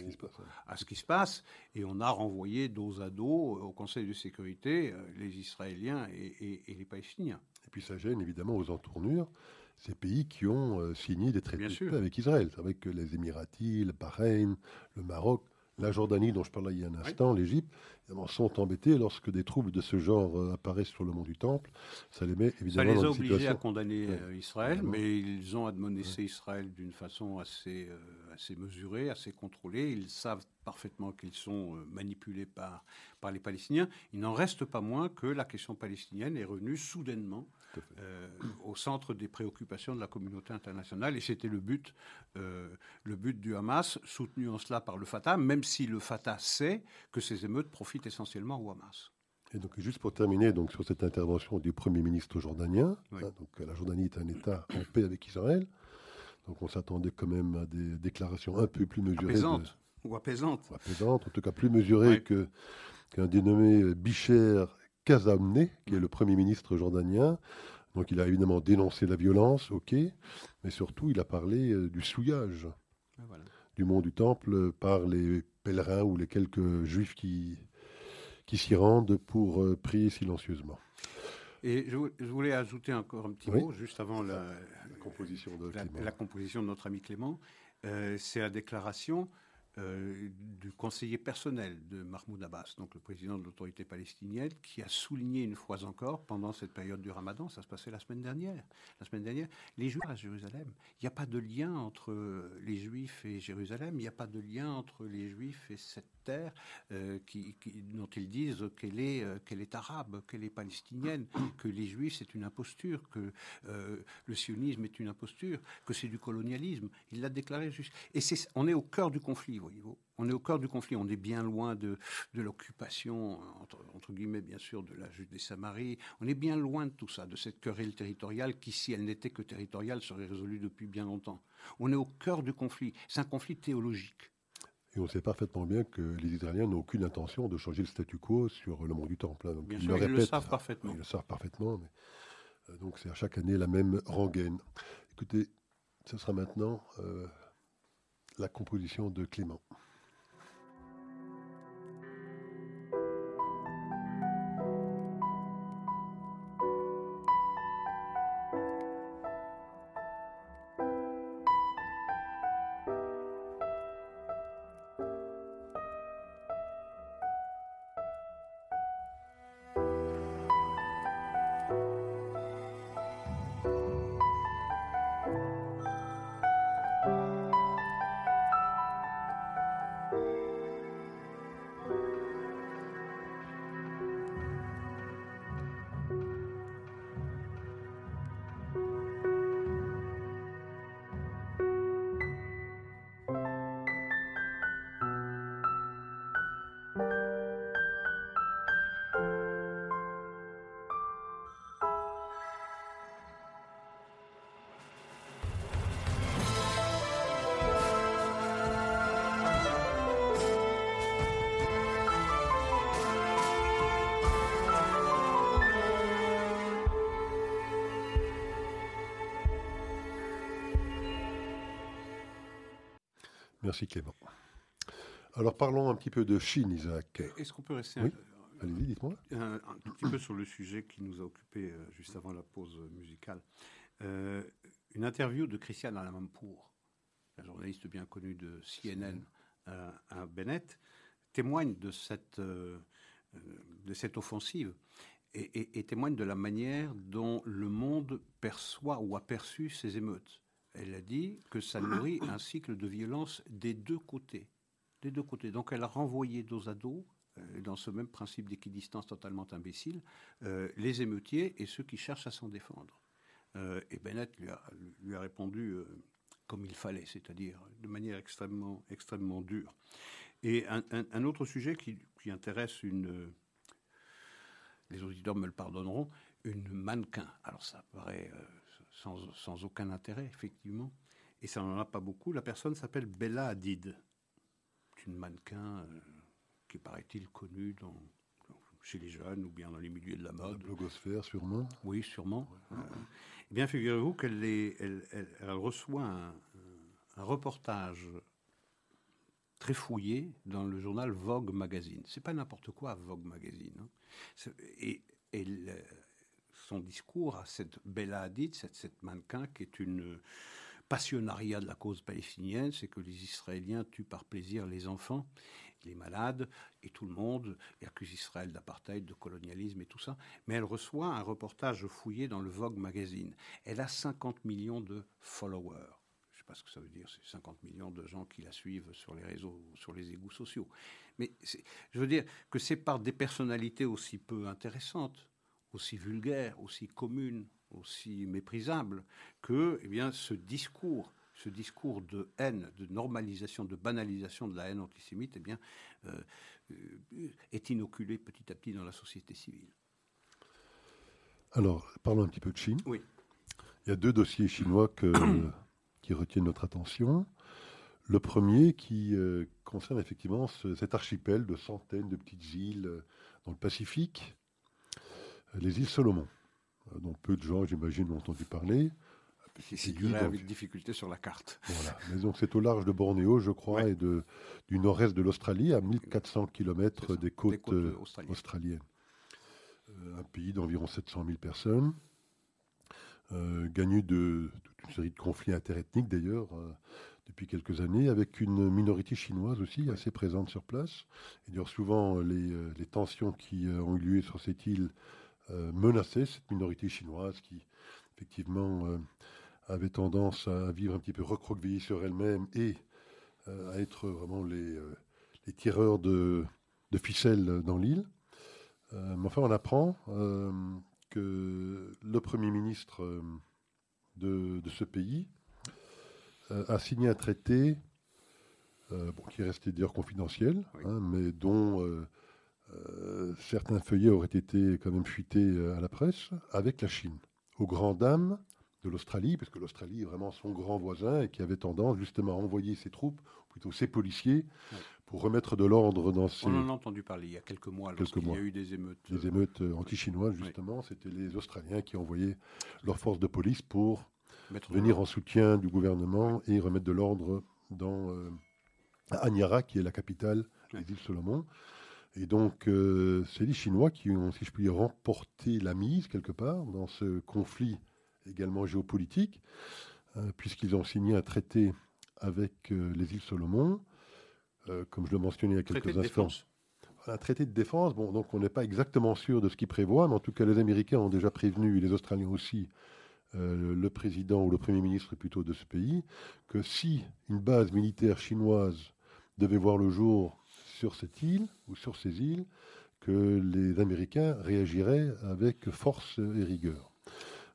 à ce qui se passe. Et on a renvoyé dos à dos au Conseil de sécurité euh, les Israéliens et, les Palestiniens. Et puis ça gêne évidemment aux entournures ces pays qui ont signé des traités avec Israël, avec les Émiratis, le Bahreïn, le Maroc. La Jordanie, dont je parlais il y a un instant, l'Égypte, sont embêtés lorsque des troubles de ce genre euh, apparaissent sur le mont du Temple. Ça les met évidemment Ça les a obligés à condamner euh, Israël, mais ils ont admonissé Israël d'une façon assez, euh, assez mesurée, assez contrôlée. Ils savent parfaitement qu'ils sont manipulés par, par les Palestiniens. Il n'en reste pas moins que la question palestinienne est revenue soudainement euh, au centre des préoccupations de la communauté internationale. Et c'était le but, euh, le but du Hamas, soutenu en cela par le Fatah, même si le Fatah sait que ces émeutes profitent essentiellement au Hamas. Et donc, juste pour terminer donc, sur cette intervention du Premier ministre jordanien, hein, donc, la Jordanie est un État en paix avec Israël. Donc on s'attendait quand même à des déclarations un peu plus mesurées. Apaisantes. Ou apaisantes. Ou apaisantes, en tout cas plus mesurées que, qu'un dénommé Bicher Kazamne, qui est le Premier ministre jordanien. Donc il a évidemment dénoncé la violence, ok, mais surtout il a parlé euh, du souillage ah, du mont du Temple par les pèlerins ou les quelques juifs qui, qui s'y rendent pour euh, prier silencieusement. Et je, voulais ajouter encore un petit mot, juste avant la, composition, de la, composition de notre ami Clément. Euh, c'est la déclaration euh, du conseiller personnel de Mahmoud Abbas, donc le président de l'autorité palestinienne, qui a souligné une fois encore pendant cette période du Ramadan, ça se passait la semaine dernière, la semaine dernière, les Juifs à Jérusalem. Il n'y a pas de lien entre les Juifs et Jérusalem. Il n'y a pas de lien entre les Juifs et cette terre euh, dont ils disent qu'elle est, euh, qu'elle est arabe, qu'elle est palestinienne, que les Juifs c'est une imposture, que le sionisme est une imposture, que c'est du colonialisme. Il l'a déclaré juste. Et on est au cœur du conflit on est au cœur du conflit, on est bien loin de, l'occupation, entre, guillemets bien sûr, de la Judée-Samarie, on est bien loin de tout ça, de cette querelle territoriale qui, si elle n'était que territoriale, serait résolue depuis bien longtemps. On est au cœur du conflit, c'est un conflit théologique. Et on sait parfaitement bien que les Israéliens n'ont aucune intention de changer le statu quo sur le mont du Temple. Hein. bien ils, sûr, le, ils le savent parfaitement. Ils le savent parfaitement, mais, euh, donc c'est à chaque année la même rengaine. Écoutez, ce sera maintenant euh, la composition de Clément. Merci Clément. Alors parlons un petit peu de Chine, Isaac. Est-ce qu'on peut rester oui. Un, un, petit peu sur le sujet qui nous a occupé euh, juste avant la pause musicale. Euh, une interview de Christiane Alamanpour, la journaliste bien connue de CNN euh, à Bennett, témoigne de cette, de cette offensive et, et, et, témoigne de la manière dont le monde perçoit ou a perçu ces émeutes. Elle a dit que ça nourrit un cycle de violence des deux côtés. Des deux côtés. Donc elle a renvoyé dos à dos euh, dans ce même principe d'équidistance totalement imbécile, euh, les émeutiers et ceux qui cherchent à s'en défendre. Euh, et Bennett lui a, lui a répondu comme il fallait, c'est-à-dire de manière extrêmement, extrêmement dure. Et un, un, autre sujet qui, qui, intéresse une. Les auditeurs me le pardonneront, une mannequin. Alors ça paraît sans, sans, aucun intérêt, effectivement, et ça n'en a pas beaucoup. La personne s'appelle Bella Hadid. C'est une mannequin euh, qui paraît-il connue dans, chez les jeunes ou bien dans les milieux de la mode. La blogosphère, sûrement. Oui, sûrement. Ouais. Euh, eh bien, figurez-vous qu'elle elle, elle, elle, reçoit un, un, reportage très fouillé dans le journal Vogue Magazine. C'est pas n'importe quoi Vogue Magazine. Hein. Et, et le, son discours à cette Bella Hadid, cette, cette mannequin qui est une passionnariat de la cause palestinienne, c'est que les Israéliens tuent par plaisir les enfants, les malades et tout le monde, et accusent Israël d'apartheid, de colonialisme et tout ça. Mais elle reçoit un reportage fouillé dans le Vogue magazine. Elle a 50 millions de followers. Je ne sais pas ce que ça veut dire, c'est 50 millions de gens qui la suivent sur les réseaux, sur les égouts sociaux. Mais je veux dire que c'est par des personnalités aussi peu intéressantes, aussi vulgaires, aussi communes, aussi méprisable que eh bien, ce discours, ce discours de haine, de normalisation, de banalisation de la haine antisémite, eh bien, euh, est inoculé petit à petit dans la société civile. Alors, parlons un petit peu de Chine. Oui. Il y a deux dossiers chinois que, [COUGHS] qui retiennent notre attention. Le premier qui euh, concerne effectivement ce, cet archipel de centaines de petites îles euh, dans le Pacifique, les îles Solomon dont peu de gens, j'imagine, ont entendu parler. C'est figuré avec difficulté sur la carte. Voilà. Mais donc c'est au large de Bornéo, je crois, ouais. et de, du nord-est de l'Australie, à 1400 km des côtes, des côtes euh, australiennes. australiennes. Euh, un pays d'environ 700 000 personnes, euh, gagné de toute une série de conflits interethniques d'ailleurs euh, depuis quelques années, avec une minorité chinoise aussi assez présente sur place. Et d'ailleurs souvent les, les tensions qui ont eu lieu sur cette île euh, menacer cette minorité chinoise qui, effectivement, euh, avait tendance à vivre un petit peu recroquevillée sur elle-même et euh, à être vraiment les, les tireurs de, de, ficelles dans l'île. mais enfin, on apprend que le Premier ministre de, de ce pays a signé un traité euh, bon, qui est resté d'ailleurs confidentiel, oui. hein, mais dont euh, certains feuillets auraient été quand même fuités euh, à la presse avec la Chine, aux grandes dames de l'Australie, parce que l'Australie est vraiment son grand voisin et qui avait tendance justement à envoyer ses troupes, plutôt ses policiers, pour remettre de l'ordre dans ces... On en a entendu parler il y a quelques mois, quelques mois. il y a eu des émeutes. Des émeutes euh, anti-chinoises, justement. C'était les Australiens qui envoyaient leurs forces de police pour Mettre venir en soutien du gouvernement et remettre de l'ordre dans euh, qui est la capitale des îles Solomon. Et donc, euh, c'est les Chinois qui ont, si je puis dire, remporté la mise quelque part dans ce conflit également géopolitique, euh, puisqu'ils ont signé un traité avec euh, les îles Solomon, comme je le mentionnais il y a quelques traité instants. Un traité de défense, bon, donc on n'est pas exactement sûr de ce qu'il prévoit, mais en tout cas, les Américains ont déjà prévenu, et les Australiens aussi, le président ou le premier ministre plutôt de ce pays, que si une base militaire chinoise devait voir le jour sur cette île ou sur ces îles que les Américains réagiraient avec force et rigueur.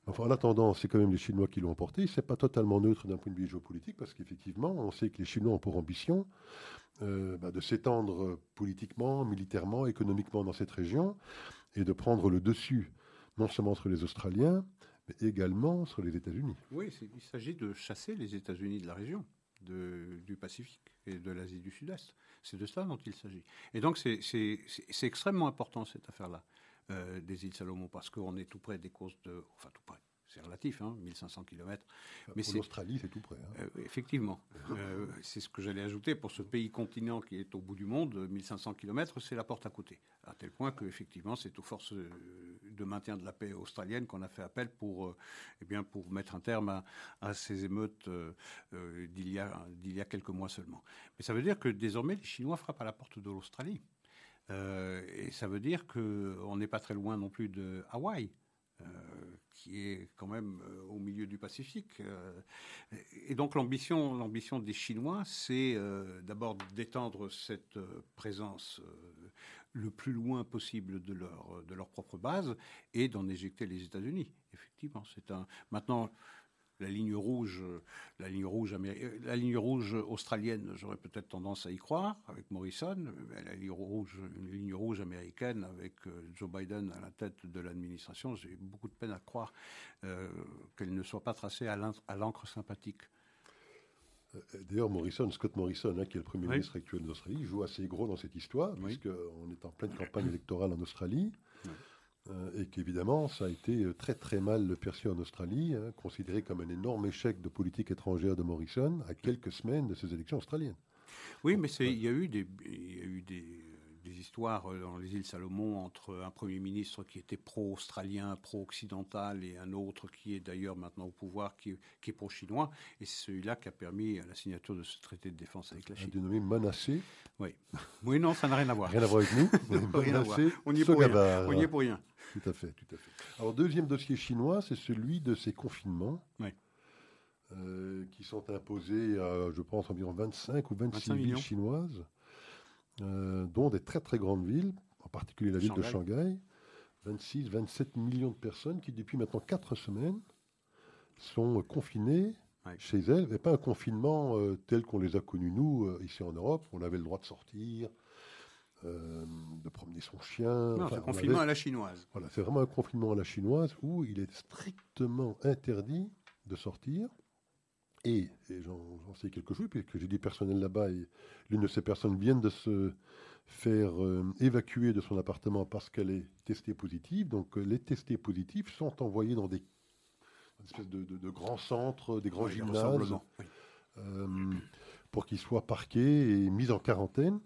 Enfin, en attendant, c'est quand même les Chinois qui l'ont emporté. C'est pas totalement neutre d'un point de vue géopolitique parce qu'effectivement, on sait que les Chinois ont pour ambition euh, bah, de s'étendre politiquement, militairement, économiquement dans cette région et de prendre le dessus non seulement entre les Australiens, mais également sur les États-Unis. Oui, il s'agit de chasser les États-Unis de la région de, du Pacifique et de l'Asie du Sud-Est. C'est de cela dont il s'agit. Et donc c'est extrêmement important cette affaire-là euh, des îles Salomon parce qu'on est tout près des côtes de, enfin tout près. c'est relatif, hein, 1500 km. Mais pour l'Australie, c'est tout près. Hein. Euh, effectivement. Euh, c'est ce que j'allais ajouter. Pour ce pays continent qui est au bout du monde, 1500 km, c'est la porte à côté. À tel point qu'effectivement, c'est aux forces de maintien de la paix australienne qu'on a fait appel pour, eh bien, pour mettre un terme à, ces émeutes d'il y, a quelques mois seulement. Mais ça veut dire que désormais, les Chinois frappent à la porte de l'Australie. et ça veut dire qu'on n'est pas très loin non plus de Hawaï. Euh, qui est quand même euh, au milieu du Pacifique. Euh, et donc l'ambition des Chinois, c'est d'abord d'étendre cette présence le plus loin possible de leur, de leur propre base et d'en éjecter les États-Unis. Effectivement, c'est un. Maintenant, la ligne rouge, la ligne rouge, la ligne rouge australienne, j'aurais peut-être tendance à y croire avec Morrison, mais la ligne rouge, une ligne rouge américaine avec euh, Joe Biden à la tête de l'administration, j'ai beaucoup de peine à croire euh, qu'elle ne soit pas tracée à l'encre sympathique. Euh, d'ailleurs, Morrison, Scott Morrison, hein, qui est le Premier ministre actuel d'Australie, joue assez gros dans cette histoire, puisqu'on est en pleine campagne électorale en Australie. Euh, et qu'évidemment, ça a été euh, très très mal perçu en Australie, hein, considéré comme un énorme échec de politique étrangère de Morrison à quelques semaines de ces élections australiennes. Oui, mais il y a eu des, il y a eu des des histoires euh, dans les îles Salomon entre un Premier ministre qui était pro-australien, pro-occidental, et un autre qui est d'ailleurs maintenant au pouvoir, qui, est pro-chinois. Et c'est celui-là qui a permis la signature de ce traité de défense avec la Chine. Dénommé menacé. Oui. Oui, non, ça n'a rien à voir. Rien à voir avec nous. [LAUGHS] On y est pour rien. On y est pour rien. Tout à fait, tout à fait. Alors, deuxième dossier chinois, c'est celui de ces confinements. Euh, qui sont imposés à, je pense, environ 25 ou 26 villes chinoises. Euh, dont des très très grandes villes, en particulier la ville de Shanghai. 26, 27 millions de personnes qui, depuis maintenant 4 semaines, sont confinées chez elles, et pas un confinement euh, tel qu'on les a connus, nous, euh, ici en Europe. On avait le droit de sortir, de promener son chien. c'est un confinement à la chinoise. Voilà, c'est vraiment un confinement à la chinoise où il est strictement interdit de sortir. Et, j'en sais quelque chose, puisque j'ai des personnels là-bas, et l'une de ces personnes vient de se faire euh, évacuer de son appartement parce qu'elle est testée positive. Donc euh, les testés positifs sont envoyés dans des espèces de, grands centres, des grands gymnases, euh, pour qu'ils soient parqués et mis en quarantaine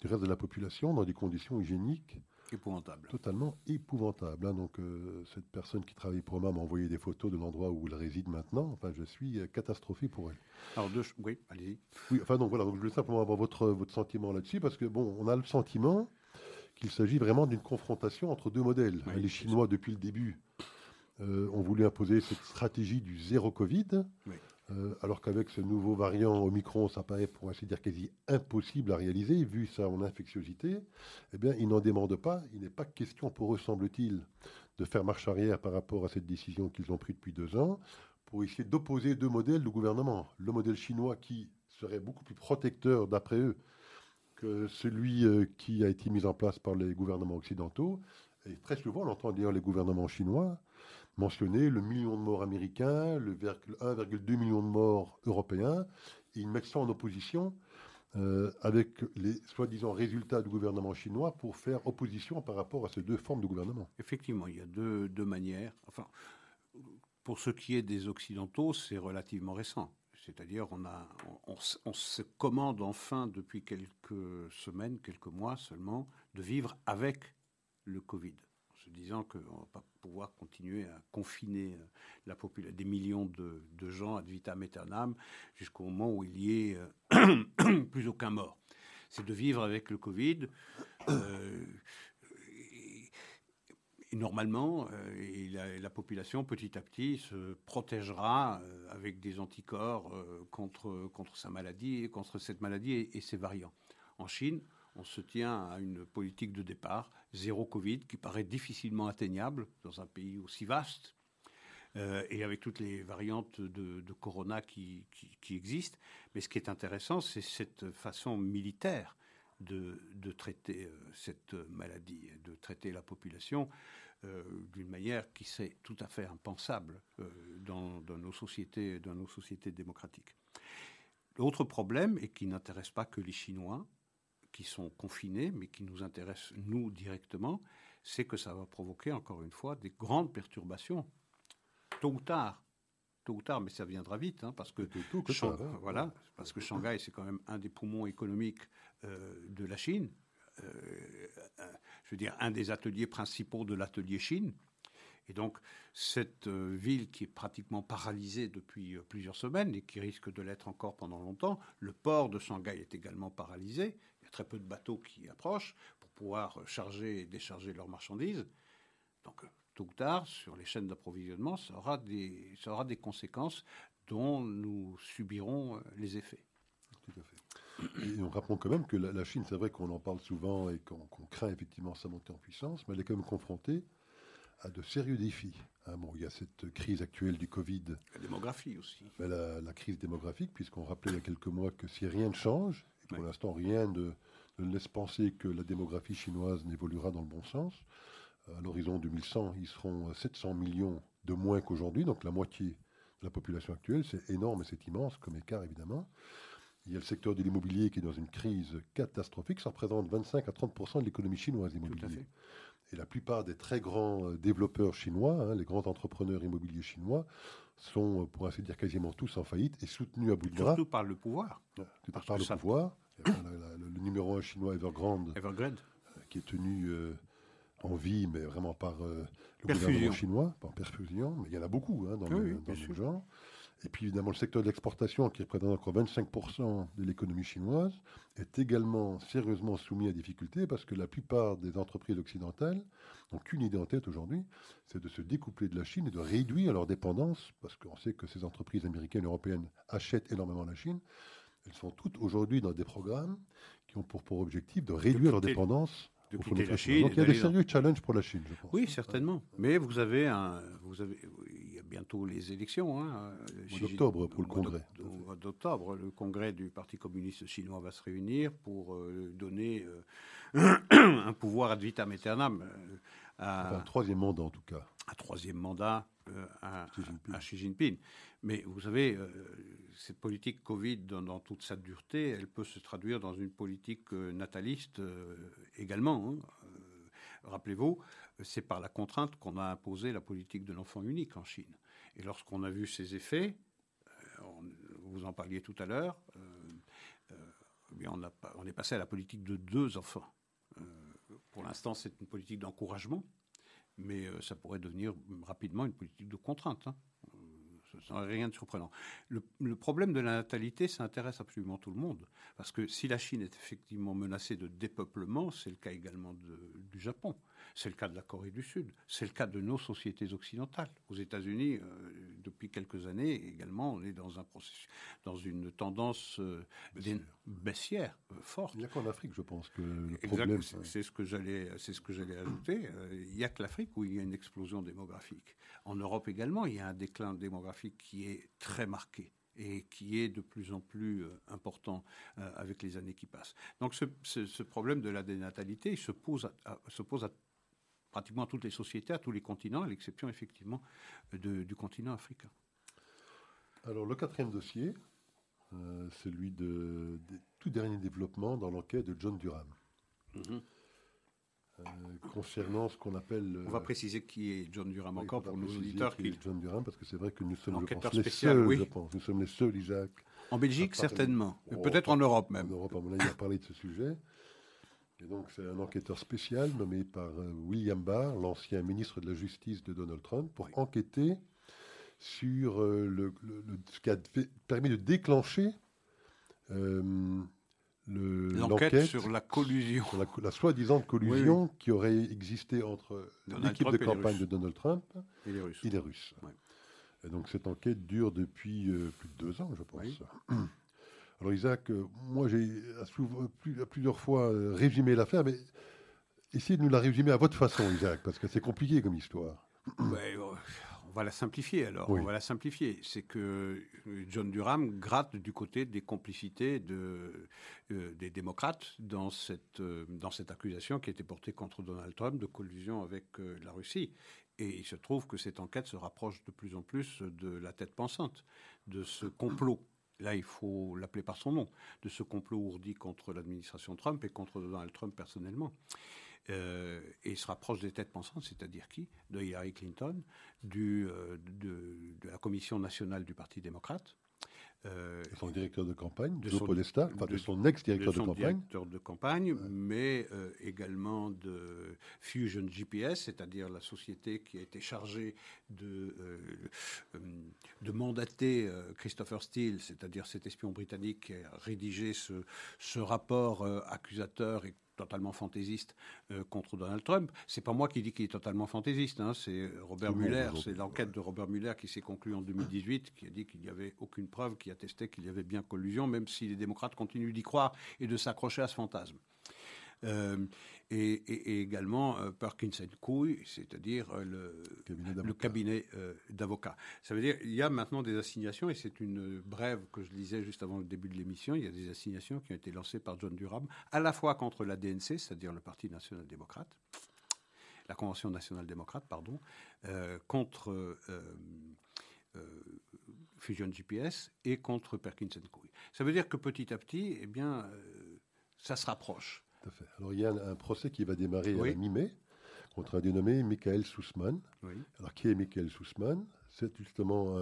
du reste de la population dans des conditions hygiéniques Épouvantable. Totalement épouvantable. Hein. Donc, euh, cette personne qui travaille pour moi m'a envoyé des photos de l'endroit où elle réside maintenant. Enfin, je suis euh, catastrophé pour elle. Alors, deux, oui, allez-y. Oui, enfin, donc voilà, donc, je voulais simplement avoir votre, votre sentiment là-dessus, parce que, bon, on a le sentiment qu'il s'agit vraiment d'une confrontation entre deux modèles. Les Chinois, depuis le début, euh, ont voulu imposer cette stratégie du zéro Covid. Oui. Euh, alors qu'avec ce nouveau variant Omicron, ça paraît pour ainsi dire quasi impossible à réaliser, vu sa infectiosité, eh bien, ils n'en demandent pas. Il n'est pas question pour eux, semble-t-il, de faire marche arrière par rapport à cette décision qu'ils ont prise depuis deux ans, pour essayer d'opposer deux modèles de gouvernement. Le modèle chinois qui serait beaucoup plus protecteur, d'après eux, que celui euh, qui a été mis en place par les gouvernements occidentaux. Et très souvent, on entend dire les gouvernements chinois mentionné le million de morts américains, le 1,2 million de morts européens, et ils mettent ça en opposition euh, avec les soi-disant résultats du gouvernement chinois pour faire opposition par rapport à ces deux formes de gouvernement. Effectivement, il y a deux, manières. Enfin, pour ce qui est des Occidentaux, c'est relativement récent. C'est-à-dire, on, a, on, se commande enfin, depuis quelques semaines, quelques mois seulement, de vivre avec le Covid se disant qu'on ne va pas pouvoir continuer à confiner euh, des millions de, gens ad vitam aeternam jusqu'au moment où il y ait euh, [CLEARS THROAT] plus aucun mort. C'est de vivre avec le Covid. Euh, et, normalement, et la, population petit à petit se protégera avec des anticorps contre, contre sa maladie, contre cette maladie et, et ses variants. En Chine, on se tient à une politique de départ, zéro Covid, qui paraît difficilement atteignable dans un pays aussi vaste. Euh, et avec toutes les variantes de, corona qui, existent. Mais ce qui est intéressant, c'est cette façon militaire de, traiter euh, cette maladie, de traiter la population euh, d'une manière qui serait tout à fait impensable dans, nos sociétés, dans nos sociétés démocratiques. L'autre problème, et qui n'intéresse pas que les Chinois, qui sont confinés, mais qui nous intéressent, nous, directement, c'est que ça va provoquer, encore une fois, des grandes perturbations tôt ou tard, tôt ou tard, mais ça viendra vite, hein, parce que, Tôt que Shang- tard, voilà, parce que Shanghai, c'est quand même un des poumons économiques euh, de la Chine. Euh, je veux dire, un des ateliers principaux de l'atelier Chine. Et donc, cette euh, ville qui est pratiquement paralysée depuis plusieurs semaines et qui risque de l'être encore pendant longtemps, le port de Shanghai est également paralysé. Très peu de bateaux qui approchent pour pouvoir charger et décharger leurs marchandises. Donc, tôt ou tard, sur les chaînes d'approvisionnement, ça aura des, ça aura des conséquences dont nous subirons euh, les effets. Tout à fait. Et on rappelons quand même que la, la Chine, c'est vrai qu'on en parle souvent et qu'on craint effectivement sa montée en puissance, mais elle est quand même confrontée à de sérieux défis. Hein, bon, il y a cette crise actuelle du Covid, La démographie aussi. la, la crise démographique, puisqu'on rappelait il y a quelques mois que si rien ne change, pour Ouais. l'instant rien ne, ne laisse penser que la démographie chinoise n'évoluera dans le bon sens, à l'horizon 2100, ils seront 700 millions de moins qu'aujourd'hui, donc la moitié de la population actuelle. C'est énorme et c'est immense comme écart, évidemment. Il y a le secteur de l'immobilier qui est dans une crise catastrophique. Ça représente 25 à 30% de l'économie chinoise Tout à immobilier. fait. Et la plupart des très grands euh, développeurs chinois, hein, les grands entrepreneurs immobiliers chinois, sont, euh, pour ainsi dire, quasiment tous en faillite et soutenus à bout de bras Surtout par le pouvoir. parce par le ça- pouvoir. La- la- le, numéro un chinois Evergrande, Evergrande. euh, qui est tenu euh, en vie, mais vraiment par euh, le Perfusion. gouvernement chinois, par perfusion. Mais il y en a beaucoup hein, dans, Oui, le, oui, dans bien le sûr. genre. Et puis évidemment, le secteur de l'exportation, qui représente encore 25% de l'économie chinoise, est également sérieusement soumis à difficultés parce que la plupart des entreprises occidentales n'ont qu'une idée en tête aujourd'hui, c'est de se découpler de la Chine et de réduire leur dépendance, parce qu'on sait que ces entreprises américaines et européennes achètent énormément la Chine. Elles sont toutes aujourd'hui dans des programmes qui ont pour, pour objectif de réduire leur dépendance de au la. Chine Donc il y a des dans- sérieux challenges pour la Chine, je pense. Oui, certainement. Mais vous avez un, vous avez, il y a bientôt les élections. Hein, mois Xi- d'octobre pour le Congrès. d'octobre, le Congrès du Parti communiste chinois va se réunir pour euh, donner euh, [CLEARS THROAT] un pouvoir ad vitam aeternam euh, à, Enfin, un troisième mandat en tout cas. un troisième mandat euh, à, Xi Jinping. à Xi Jinping. Mais vous savez, euh, cette politique Covid, dans, dans toute sa dureté, elle peut se traduire dans une politique euh, nataliste euh, également. hein. Rappelez-vous, c'est par la contrainte qu'on a imposé la politique de l'enfant unique en Chine. Et lorsqu'on a vu ses effets, on- vous en parliez tout à l'heure, eh on, est passé à la politique de deux enfants. Pour l'instant, c'est une politique d'encouragement, mais euh, ça pourrait devenir rapidement une politique de contrainte. hein. Ça n'a rien de surprenant. Le, problème de la natalité, ça intéresse absolument tout le monde. Parce que si la Chine est effectivement menacée de dépeuplement, c'est le cas également du Japon. C'est le cas de la Corée du Sud. C'est le cas de nos sociétés occidentales. Aux États-Unis, euh, depuis quelques années également, on est dans, un processus, dans une tendance euh, Baissière. euh, forte. Il n'y a qu'en Afrique, je pense, que le problème. c'est- ce que j'allais, c'est ce que j'allais ajouter. Il n'y a que l'Afrique où il y a une explosion démographique. En Europe également, il y a un déclin démographique qui est très marqué et qui est de plus en plus important avec les années qui passent. Donc ce, ce- ce problème de la dénatalité il se pose à, à- se pose à pratiquement toutes les sociétés, à tous les continents, à l'exception effectivement de- du continent africain. Alors, le quatrième dossier, euh, celui de, des tout derniers développements dans l'enquête de John Durham, euh, concernant ce qu'on appelle. On va euh, préciser qui est John Durham encore pour nos auditeurs. qui qui- est John Durham, parce que c'est vrai que nous sommes, je pense, les seuls, oui. je pense, nous sommes les seuls, Isaac, En Belgique, certainement. Oh, Peut-être en Europe en même. Europe, à mon avis, à parler de ce sujet. Et donc, c'est un enquêteur spécial nommé par euh, William Barr, l'ancien ministre de la Justice de Donald Trump, pour Oui. enquêter sur euh, le, le- le- ce qui a fait- permis de déclencher euh, le- L'enquête sur la collusion. sur la, la soi-disant collusion qui aurait existé entre l'équipe Trump de campagne de Donald Trump Et les Russes. et les Russes. Ouais. Et donc cette enquête dure depuis euh, plus de deux ans, je pense. [CLEARS THROAT] Alors Isaac, euh, moi j'ai plusieurs fois euh, résumé l'affaire, mais essayez de nous la résumer à votre façon, Isaac, parce que c'est compliqué comme histoire. Ouais, [COUGHS] euh, on va la simplifier alors. Oui. On va la simplifier. C'est que John Durham gratte du côté des complicités de, euh, des démocrates dans cette, euh, dans cette accusation qui a été portée contre Donald Trump de collusion avec euh, la Russie. Et il se trouve que cette enquête se rapproche de plus en plus de la tête pensante, de ce complot. Là, il faut l'appeler par son nom, de ce complot ourdi contre l'administration Trump et contre Donald Trump personnellement. euh, et se rapproche des têtes pensantes, c'est-à-dire qui? De Hillary Clinton, du, de, la Commission nationale du Parti démocrate, euh, son directeur de campagne, de son, de, son ex-directeur de, campagne. directeur de campagne, mais euh, également de Fusion GPS, c'est-à-dire la société qui a été chargée de, euh, de mandater Christopher Steele, c'est-à-dire cet espion britannique qui a rédigé ce, ce rapport accusateur et totalement fantaisiste euh, contre Donald Trump. C'est pas moi qui dis qu'il est totalement fantaisiste, hein, c'est Robert Mueller, c'est l'enquête de Robert Mueller qui s'est conclue en 2018, qui a dit qu'il n'y avait aucune preuve, qui attestait qu'il y avait bien collusion, même si les démocrates continuent d'y croire et de s'accrocher à ce fantasme. Euh, et, également euh, Perkins Couille, c'est-à-dire euh, le cabinet d'avocats. Ça veut dire qu'il y a maintenant des assignations, et c'est une brève que je lisais juste avant le début de l'émission, il y a des assignations qui ont été lancées par John Durham, à la fois contre la DNC, c'est-à-dire le Parti national-démocrate, la Convention nationale démocrate, pardon, contre Fusion GPS et contre Perkins Couille. Ça veut dire que petit à petit, eh bien, ça se rapproche. Alors il y a un, procès qui va démarrer à mi-mai contre un dénommé Michael Sussman. Alors qui est Michael Sussman C'est justement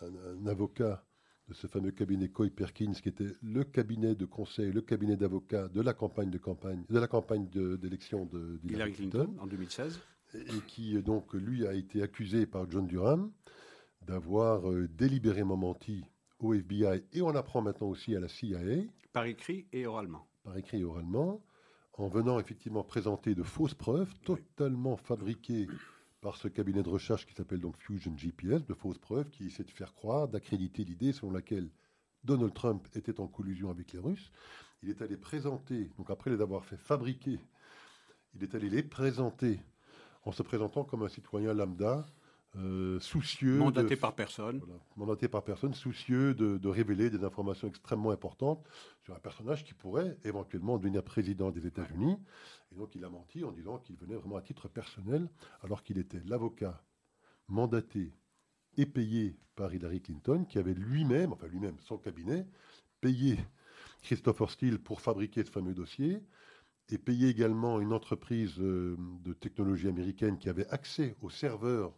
un, avocat de ce fameux cabinet Coy Perkins, qui était le cabinet de conseil, le cabinet d'avocat de la campagne de campagne, de la campagne d'élection de, Hillary Clinton, en 2016, et qui donc lui a été accusé par John Durham d'avoir euh, délibérément menti au FBI et on apprend maintenant aussi à la CIA. Par écrit et oralement par écrit et oralement, en venant effectivement présenter de fausses preuves totalement fabriquées par ce cabinet de recherche qui s'appelle donc Fusion GPS, de fausses preuves qui essaient de faire croire, d'accréditer l'idée selon laquelle Donald Trump était en collusion avec les Russes. Il est allé présenter, donc après les avoir fait fabriquer, il est allé les présenter en se présentant comme un citoyen lambda, euh, soucieux. Mandaté par personne. mandaté par personne, soucieux de, révéler des informations extrêmement importantes sur un personnage qui pourrait éventuellement devenir président des États-Unis. Et donc il a menti en disant qu'il venait vraiment à titre personnel, alors qu'il était l'avocat mandaté et payé par Hillary Clinton, qui avait lui-même, enfin lui-même, son cabinet, payé Christopher Steele pour fabriquer ce fameux dossier, et payé également une entreprise euh, de technologie américaine qui avait accès aux serveurs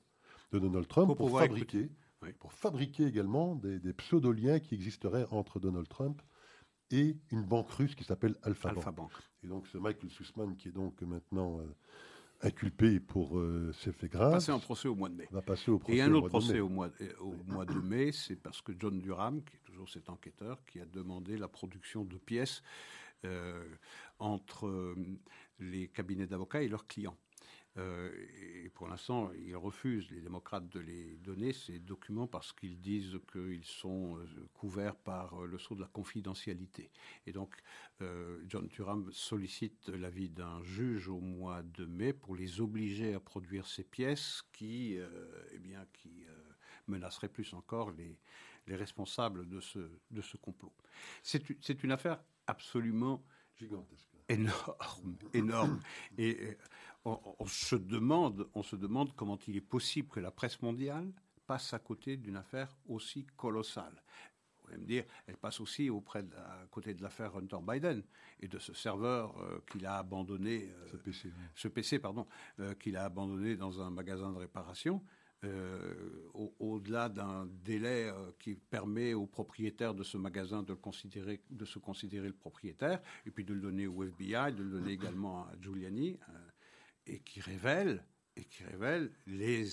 de Donald Trump pour, fabriquer, pour fabriquer également des, des pseudo-liens qui existeraient entre Donald Trump et une banque russe qui s'appelle Alpha, Bank. Et donc ce Michael Sussman qui est donc maintenant euh, inculpé pour euh, ces faits graves. Va passer en procès au mois de mai. Va passer au procès et un autre procès au mois, au mois de mai, c'est parce que John Durham, qui est toujours cet enquêteur, qui a demandé la production de pièces euh, entre les cabinets d'avocats et leurs clients. Euh, et pour l'instant, ils refusent, les démocrates, de les donner, ces documents, parce qu'ils disent qu'ils sont euh, couverts par euh, le sceau de la confidentialité. Et donc, John Turam sollicite l'avis d'un juge au mois de mai pour les obliger à produire ces pièces qui, eh bien, qui menaceraient plus encore les, les responsables de ce, de ce complot. C'est une affaire absolument gigantesque. Énorme, énorme. Et on, se demande, on se demande comment il est possible que la presse mondiale passe à côté d'une affaire aussi colossale. Vous pouvez me dire, elle passe aussi auprès à côté de l'affaire Hunter Biden et de ce serveur euh, qu'il a abandonné, euh, ce PC, pardon, euh, qu'il a abandonné dans un magasin de réparation. Au-delà d'un délai qui permet au propriétaire de ce magasin de, considérer, de se considérer le propriétaire, et puis de le donner au FBI, de le donner également à Giuliani, et qui révèle, et qui révèle les,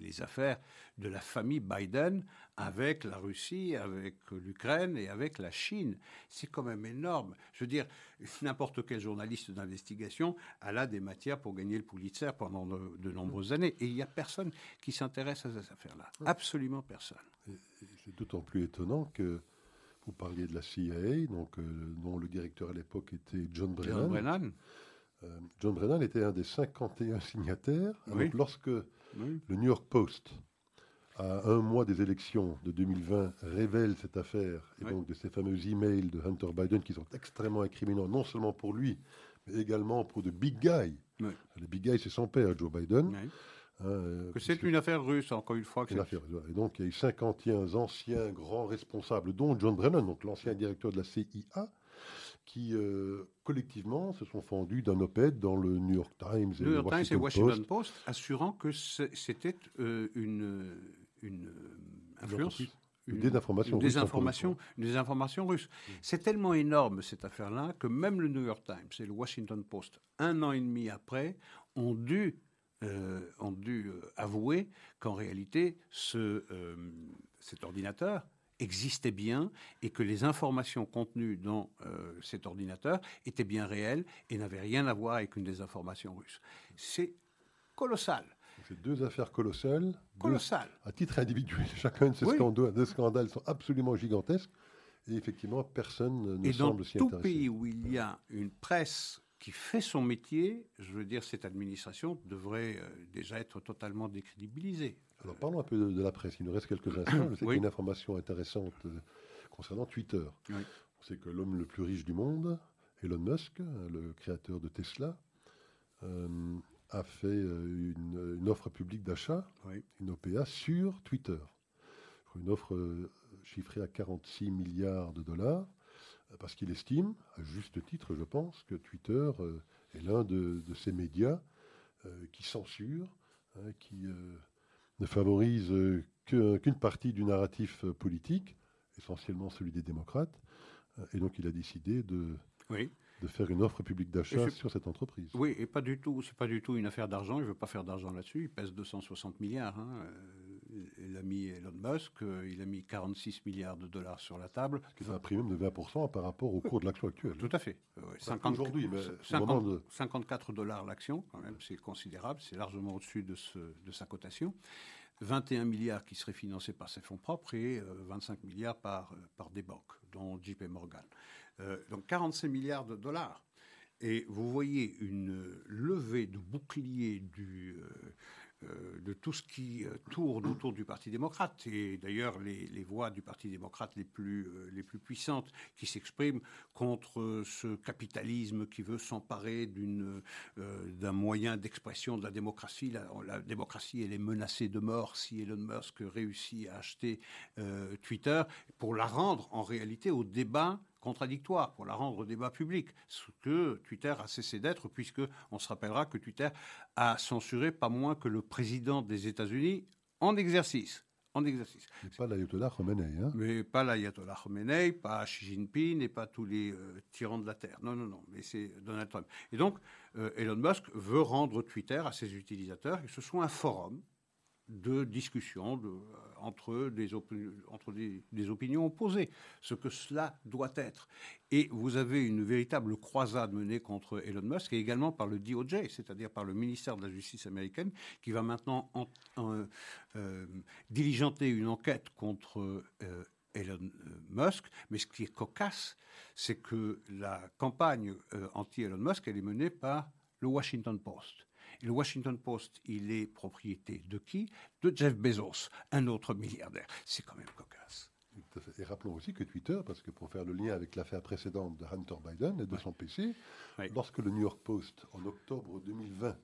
les, affaires de la famille Biden avec la Russie, avec l'Ukraine et avec la Chine. C'est quand même énorme. Je veux dire, n'importe quel journaliste d'investigation a là des matières pour gagner le Pulitzer pendant de, nombreuses années. Et il n'y a personne qui s'intéresse à ces affaires-là. Absolument personne. C'est d'autant plus étonnant que vous parliez de la CIA, donc, euh, dont le directeur à l'époque était John Brennan. John Brennan. Euh, John Brennan était un des 51 signataires. lorsque le New York Post, à un mois des élections de 2020, révèle cette affaire, et donc de ces fameux emails de Hunter Biden qui sont extrêmement incriminants, non seulement pour lui, mais également pour de big guy. Le big guy, c'est son père, Joe Biden. Euh, que c'est une affaire russe, encore une fois. une affaire, et donc, il y a eu 51 anciens grands responsables, dont John Brennan, donc l'ancien directeur de la CIA, qui euh, collectivement se sont fendus d'un op-ed dans le New York Times et New York Times et Washington Post, assurant que c'était euh, une, une influence. Une, désinformation, une désinformation, une désinformation russe. Mm. C'est tellement énorme cette affaire-là que même le New York Times et le Washington Post, un an et demi après, ont dû euh, ont dû avouer qu'en réalité, ce, cet ordinateur existait bien et que les informations contenues dans euh, cet ordinateur étaient bien réelles et n'avaient rien à voir avec une des informations russes. C'est colossal. C'est deux affaires colossales. Colossales. à titre individuel. [LAUGHS] Chacun de ces scandales, scandales, sont absolument gigantesques. Et effectivement, personne ne semble s'y intéresser. dans tout pays où il y a une presse qui fait son métier, je veux dire, cette administration devrait euh, déjà être totalement décrédibilisée. Alors parlons un peu de, la presse. Il nous reste quelques instants. Je sais une information intéressante euh, concernant Twitter. On sait que l'homme le plus riche du monde, Elon Musk, le créateur de Tesla, euh, a fait une, une offre publique d'achat, une OPA, sur Twitter. Une offre chiffrée à 46 milliards de dollars parce qu'il estime, à juste titre, je pense, que Twitter euh, est l'un de, ces médias euh, qui censure, hein, qui euh, ne favorise qu'une partie du narratif politique, essentiellement celui des démocrates. et donc il a décidé de, de faire une offre publique d'achat sur cette entreprise. Oui, et pas du tout, c'est pas du tout une affaire d'argent. Il ne veut pas faire d'argent là-dessus. Il pèse 260 milliards. Hein il a mis Elon Musk, euh, il a mis 46 milliards de dollars sur la table. Ce qui un prix même de 20% par rapport au cours de l'action actuelle. Tout à fait. Aujourd'hui, 54 dollars l'action, quand même, c'est considérable, c'est largement au-dessus de, de sa cotation. 21 milliards qui seraient financés par ses fonds propres et 25 euh, milliards par, euh, par des banques, dont JP Morgan. donc 46 milliards de dollars. Et vous voyez une levée de bouclier du, euh, de tout ce qui euh, tourne autour du Parti démocrate. Et d'ailleurs, les, voix du Parti démocrate les plus, euh, les plus puissantes qui s'expriment contre ce capitalisme qui veut s'emparer d'un moyen d'expression de la démocratie. La, la, démocratie, elle est menacée de mort si Elon Musk réussit à acheter Twitter pour la rendre en réalité au débat contradictoire pour la rendre au débat public, ce que Twitter a cessé d'être, puisque on se rappellera que Twitter a censuré pas moins que le président des États-Unis en exercice. En exercice. Mais pas l'ayatollah Khomeini. Hein mais pas l'ayatollah Khomeini, pas Xi Jinping et pas tous les euh, tyrans de la Terre. Non, non, non, mais c'est Donald Trump. Et donc, euh, Elon Musk veut rendre Twitter à ses utilisateurs que ce soit un forum de discussion de, euh, entre, des, opinions opposées, ce que cela doit être. Et vous avez une véritable croisade menée contre Elon Musk et également par le DOJ, c'est-à-dire par le ministère de la Justice américaine, qui va maintenant euh, diligenter une enquête contre euh, Elon Musk. Mais ce qui est cocasse, c'est que la campagne anti-Elon Musk, elle est menée par le Washington Post le Washington Post, il est propriété de qui? De Jeff Bezos, un autre milliardaire. C'est quand même cocasse. Et rappelons aussi que Twitter, parce que pour faire le lien avec l'affaire précédente de Hunter Biden et de son PC, lorsque le New York Post, en octobre 2020,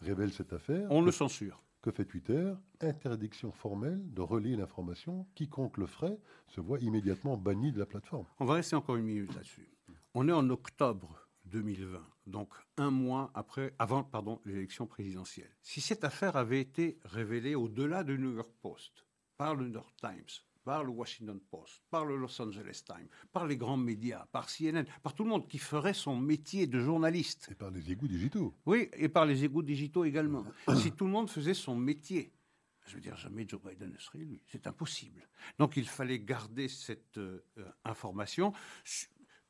révèle cette affaire... On le censure. Que fait Twitter? Interdiction formelle de relayer l'information. Quiconque le ferait se voit immédiatement banni de la plateforme. On va rester encore une minute là-dessus. On est en octobre 2020, donc un mois après, avant pardon, l'élection présidentielle. Si cette affaire avait été révélée au-delà du New York Post, par le New York Times, par le Washington Post, par le Los Angeles Times, par les grands médias, par CNN, par tout le monde qui ferait son métier de journaliste. Et par les égouts digitaux. Oui, et par les égouts digitaux également. si tout le monde faisait son métier, je veux dire, jamais Joe Biden ne serait élu. C'est impossible. Donc il fallait garder cette euh, information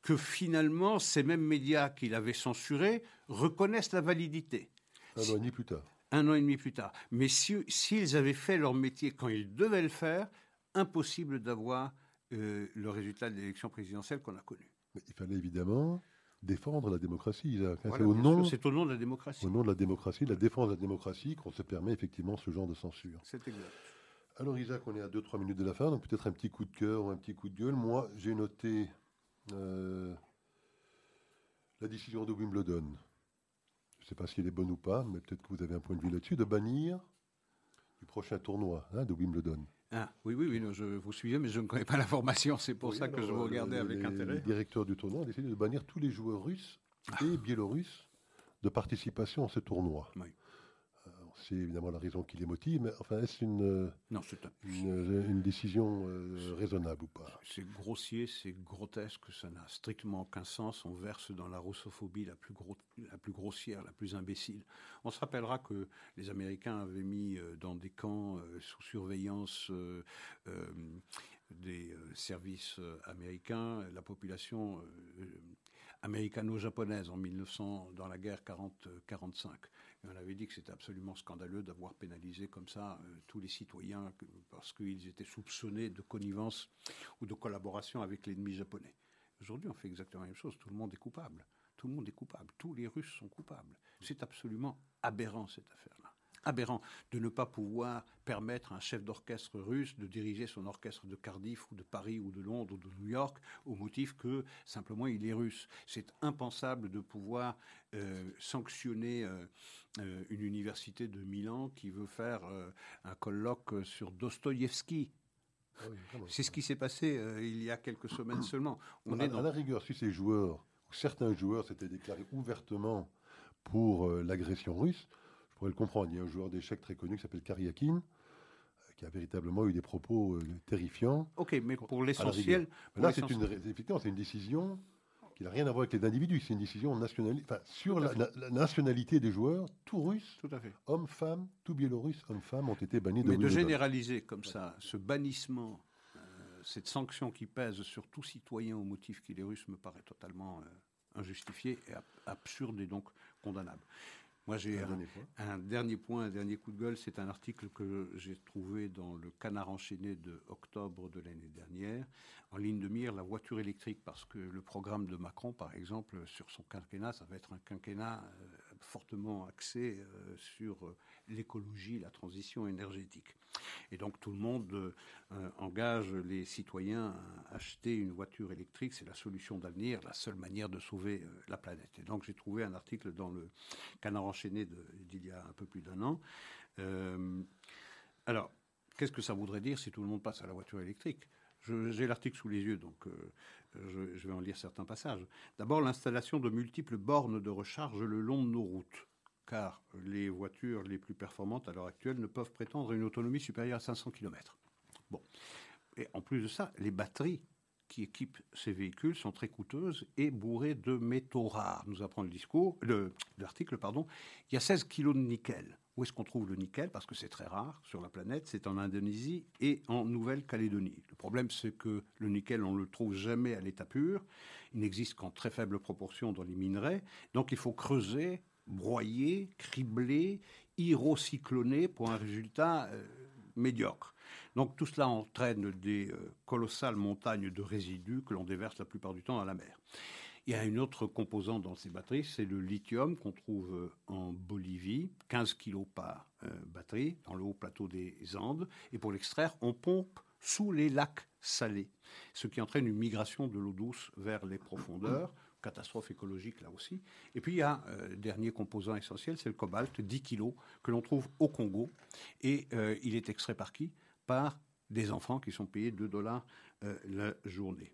que finalement, ces mêmes médias qu'il avait censurés reconnaissent la validité. Un an et demi plus tard. Un an et demi plus tard. Mais s'ils avaient fait leur métier quand ils devaient le faire, impossible d'avoir euh, le résultat de l'élection présidentielle qu'on a connu. il fallait évidemment défendre la démocratie. c'est au, nom, au nom de la démocratie. Au nom de la démocratie, de la défense de la démocratie, qu'on se permet effectivement ce genre de censure. C'est exact. Alors Isaac, on est à 2-3 minutes de la fin, donc peut-être un petit coup de cœur ou un petit coup de gueule. Moi, j'ai noté euh, la décision de Wimbledon, je ne sais pas si elle est bonne ou pas, mais peut-être que vous avez un point de vue là-dessus, de bannir du prochain tournoi hein, de Wimbledon. Ah, oui, oui, oui, je vous suivez, mais je ne connais pas l'information. C'est pour ça que je vous regardais avec intérêt. Le directeur du tournoi a décidé de bannir tous les joueurs russes et biélorusses de participation à ce tournoi. Oui c'est évidemment la raison qui les motive, mais enfin, est-ce une, euh, une, une, décision euh, raisonnable ou pas? C'est grossier, c'est grotesque, ça n'a strictement aucun sens. On verse dans la russophobie la plus, gros, la plus grossière, la plus imbécile. On se rappellera que les Américains avaient mis euh, dans des camps sous surveillance des services américains la population américano-japonaise en 1900 dans la guerre 40-45 on avait dit que c'était absolument scandaleux d'avoir pénalisé comme ça euh, tous les citoyens parce qu'ils étaient soupçonnés de connivence ou de collaboration avec l'ennemi japonais. Aujourd'hui, on fait exactement la même chose. Tout le monde est coupable. Tout le monde est coupable. Tous les Russes sont coupables. C'est absolument aberrant cette affaire-là aberrant de ne pas pouvoir permettre à un chef d'orchestre russe de diriger son orchestre de Cardiff ou de Paris ou de Londres ou de New York au motif que simplement il est russe. C'est impensable de pouvoir euh, sanctionner euh, euh, une université de Milan qui veut faire un colloque sur Dostoïevski. Ah C'est ce qui s'est passé il y a quelques semaines [COUGHS] seulement. On est dans... À la rigueur, si ces joueurs, certains joueurs s'étaient déclarés ouvertement pour l'agression russe, le comprendre. Il y a un joueur d'échecs très connu qui s'appelle Kariakin, euh, qui a véritablement eu des propos euh, terrifiants. Ok, mais pour l'essentiel. Là, c'est une, une décision qui n'a rien à voir avec les individus. C'est une décision nationale, enfin, sur la, nationalité des joueurs, tout russes, tout à fait. hommes, femmes, tout biélorusses, hommes, femmes, ont été bannis de Mais de généraliser comme ça, ce bannissement, euh, cette sanction qui pèse sur tout citoyen au motif qu'il est russe me paraît totalement injustifié et absurde et donc condamnable. Moi, j'ai un, dernier point, un dernier coup de gueule. C'est un article que j'ai trouvé dans le Canard enchaîné de octobre de l'année dernière. En ligne de mire, la voiture électrique, parce que le programme de Macron, par exemple, sur son quinquennat, ça va être un quinquennat euh, fortement axé euh, sur euh, l'écologie, la transition énergétique. Et donc tout le monde euh, engage les citoyens à acheter une voiture électrique. C'est la solution d'avenir, la seule manière de sauver la planète. Et donc j'ai trouvé un article dans le Canard enchaîné d'il y a un peu plus d'un an. alors, qu'est-ce que ça voudrait dire si tout le monde passe à la voiture électrique? J'ai l'article sous les yeux, donc je, vais en lire certains passages. D'abord, l'installation de multiples bornes de recharge le long de nos routes, car les voitures les plus performantes à l'heure actuelle ne peuvent prétendre une autonomie supérieure à 500 km. Bon. Et en plus de ça, les batteries qui équipent ces véhicules sont très coûteuses et bourrées de métaux rares. Nous apprend le discours, l'article, pardon. Il y a 16 kilos de nickel. Où est-ce qu'on trouve le nickel? Parce que c'est très rare sur la planète, c'est en Indonésie et en Nouvelle-Calédonie. Le problème, c'est que le nickel, on ne le trouve jamais à l'état pur. Il n'existe qu'en très faible proportion dans les minerais. Donc il faut creuser, broyer, cribler, hyrocycloner pour un résultat euh, médiocre. Donc tout cela entraîne des euh, colossales montagnes de résidus que l'on déverse la plupart du temps dans la mer. Il y a une autre composante dans ces batteries, c'est le lithium qu'on trouve euh, en Bolivie, 15 kg par batterie, dans le haut plateau des Andes. Et pour l'extraire, on pompe sous les lacs salés, ce qui entraîne une migration de l'eau douce vers les profondeurs. Catastrophe écologique là aussi. Et puis il y a euh, dernier composant essentiel, c'est le cobalt, 10 kg, que l'on trouve au Congo. Et il est extrait par qui? Par des enfants qui sont payés 2 dollars la journée.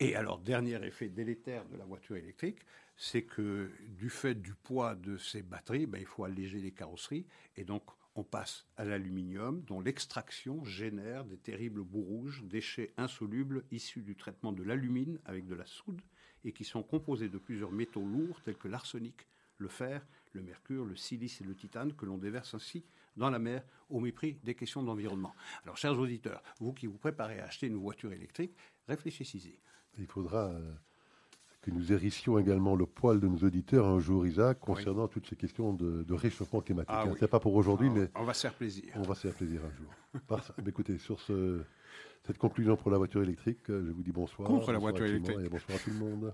Et alors, dernier effet délétère de la voiture électrique, c'est que du fait du poids de ces batteries, ben, il faut alléger les carrosseries. Et donc, on passe à l'aluminium, dont l'extraction génère des terribles bouts rouges, déchets insolubles issus du traitement de l'alumine avec de la soude et qui sont composés de plusieurs métaux lourds tels que l'arsenic, le fer, le mercure, le silice et le titane que l'on déverse ainsi dans la mer au mépris des questions d'environnement. Alors, chers auditeurs, vous qui vous préparez à acheter une voiture électrique, réfléchissez-y. Il faudra euh, que nous hérissions également le poil de nos auditeurs un jour, Isaac, concernant toutes ces questions de, réchauffement climatique. Ah, hein. Ce n'est pas pour aujourd'hui, ah, mais... On va se faire plaisir. On va se faire plaisir un jour. écoutez, sur ce, cette conclusion pour la voiture électrique, je vous dis bonsoir. Contre la voiture électrique. Et bonsoir à tout le monde.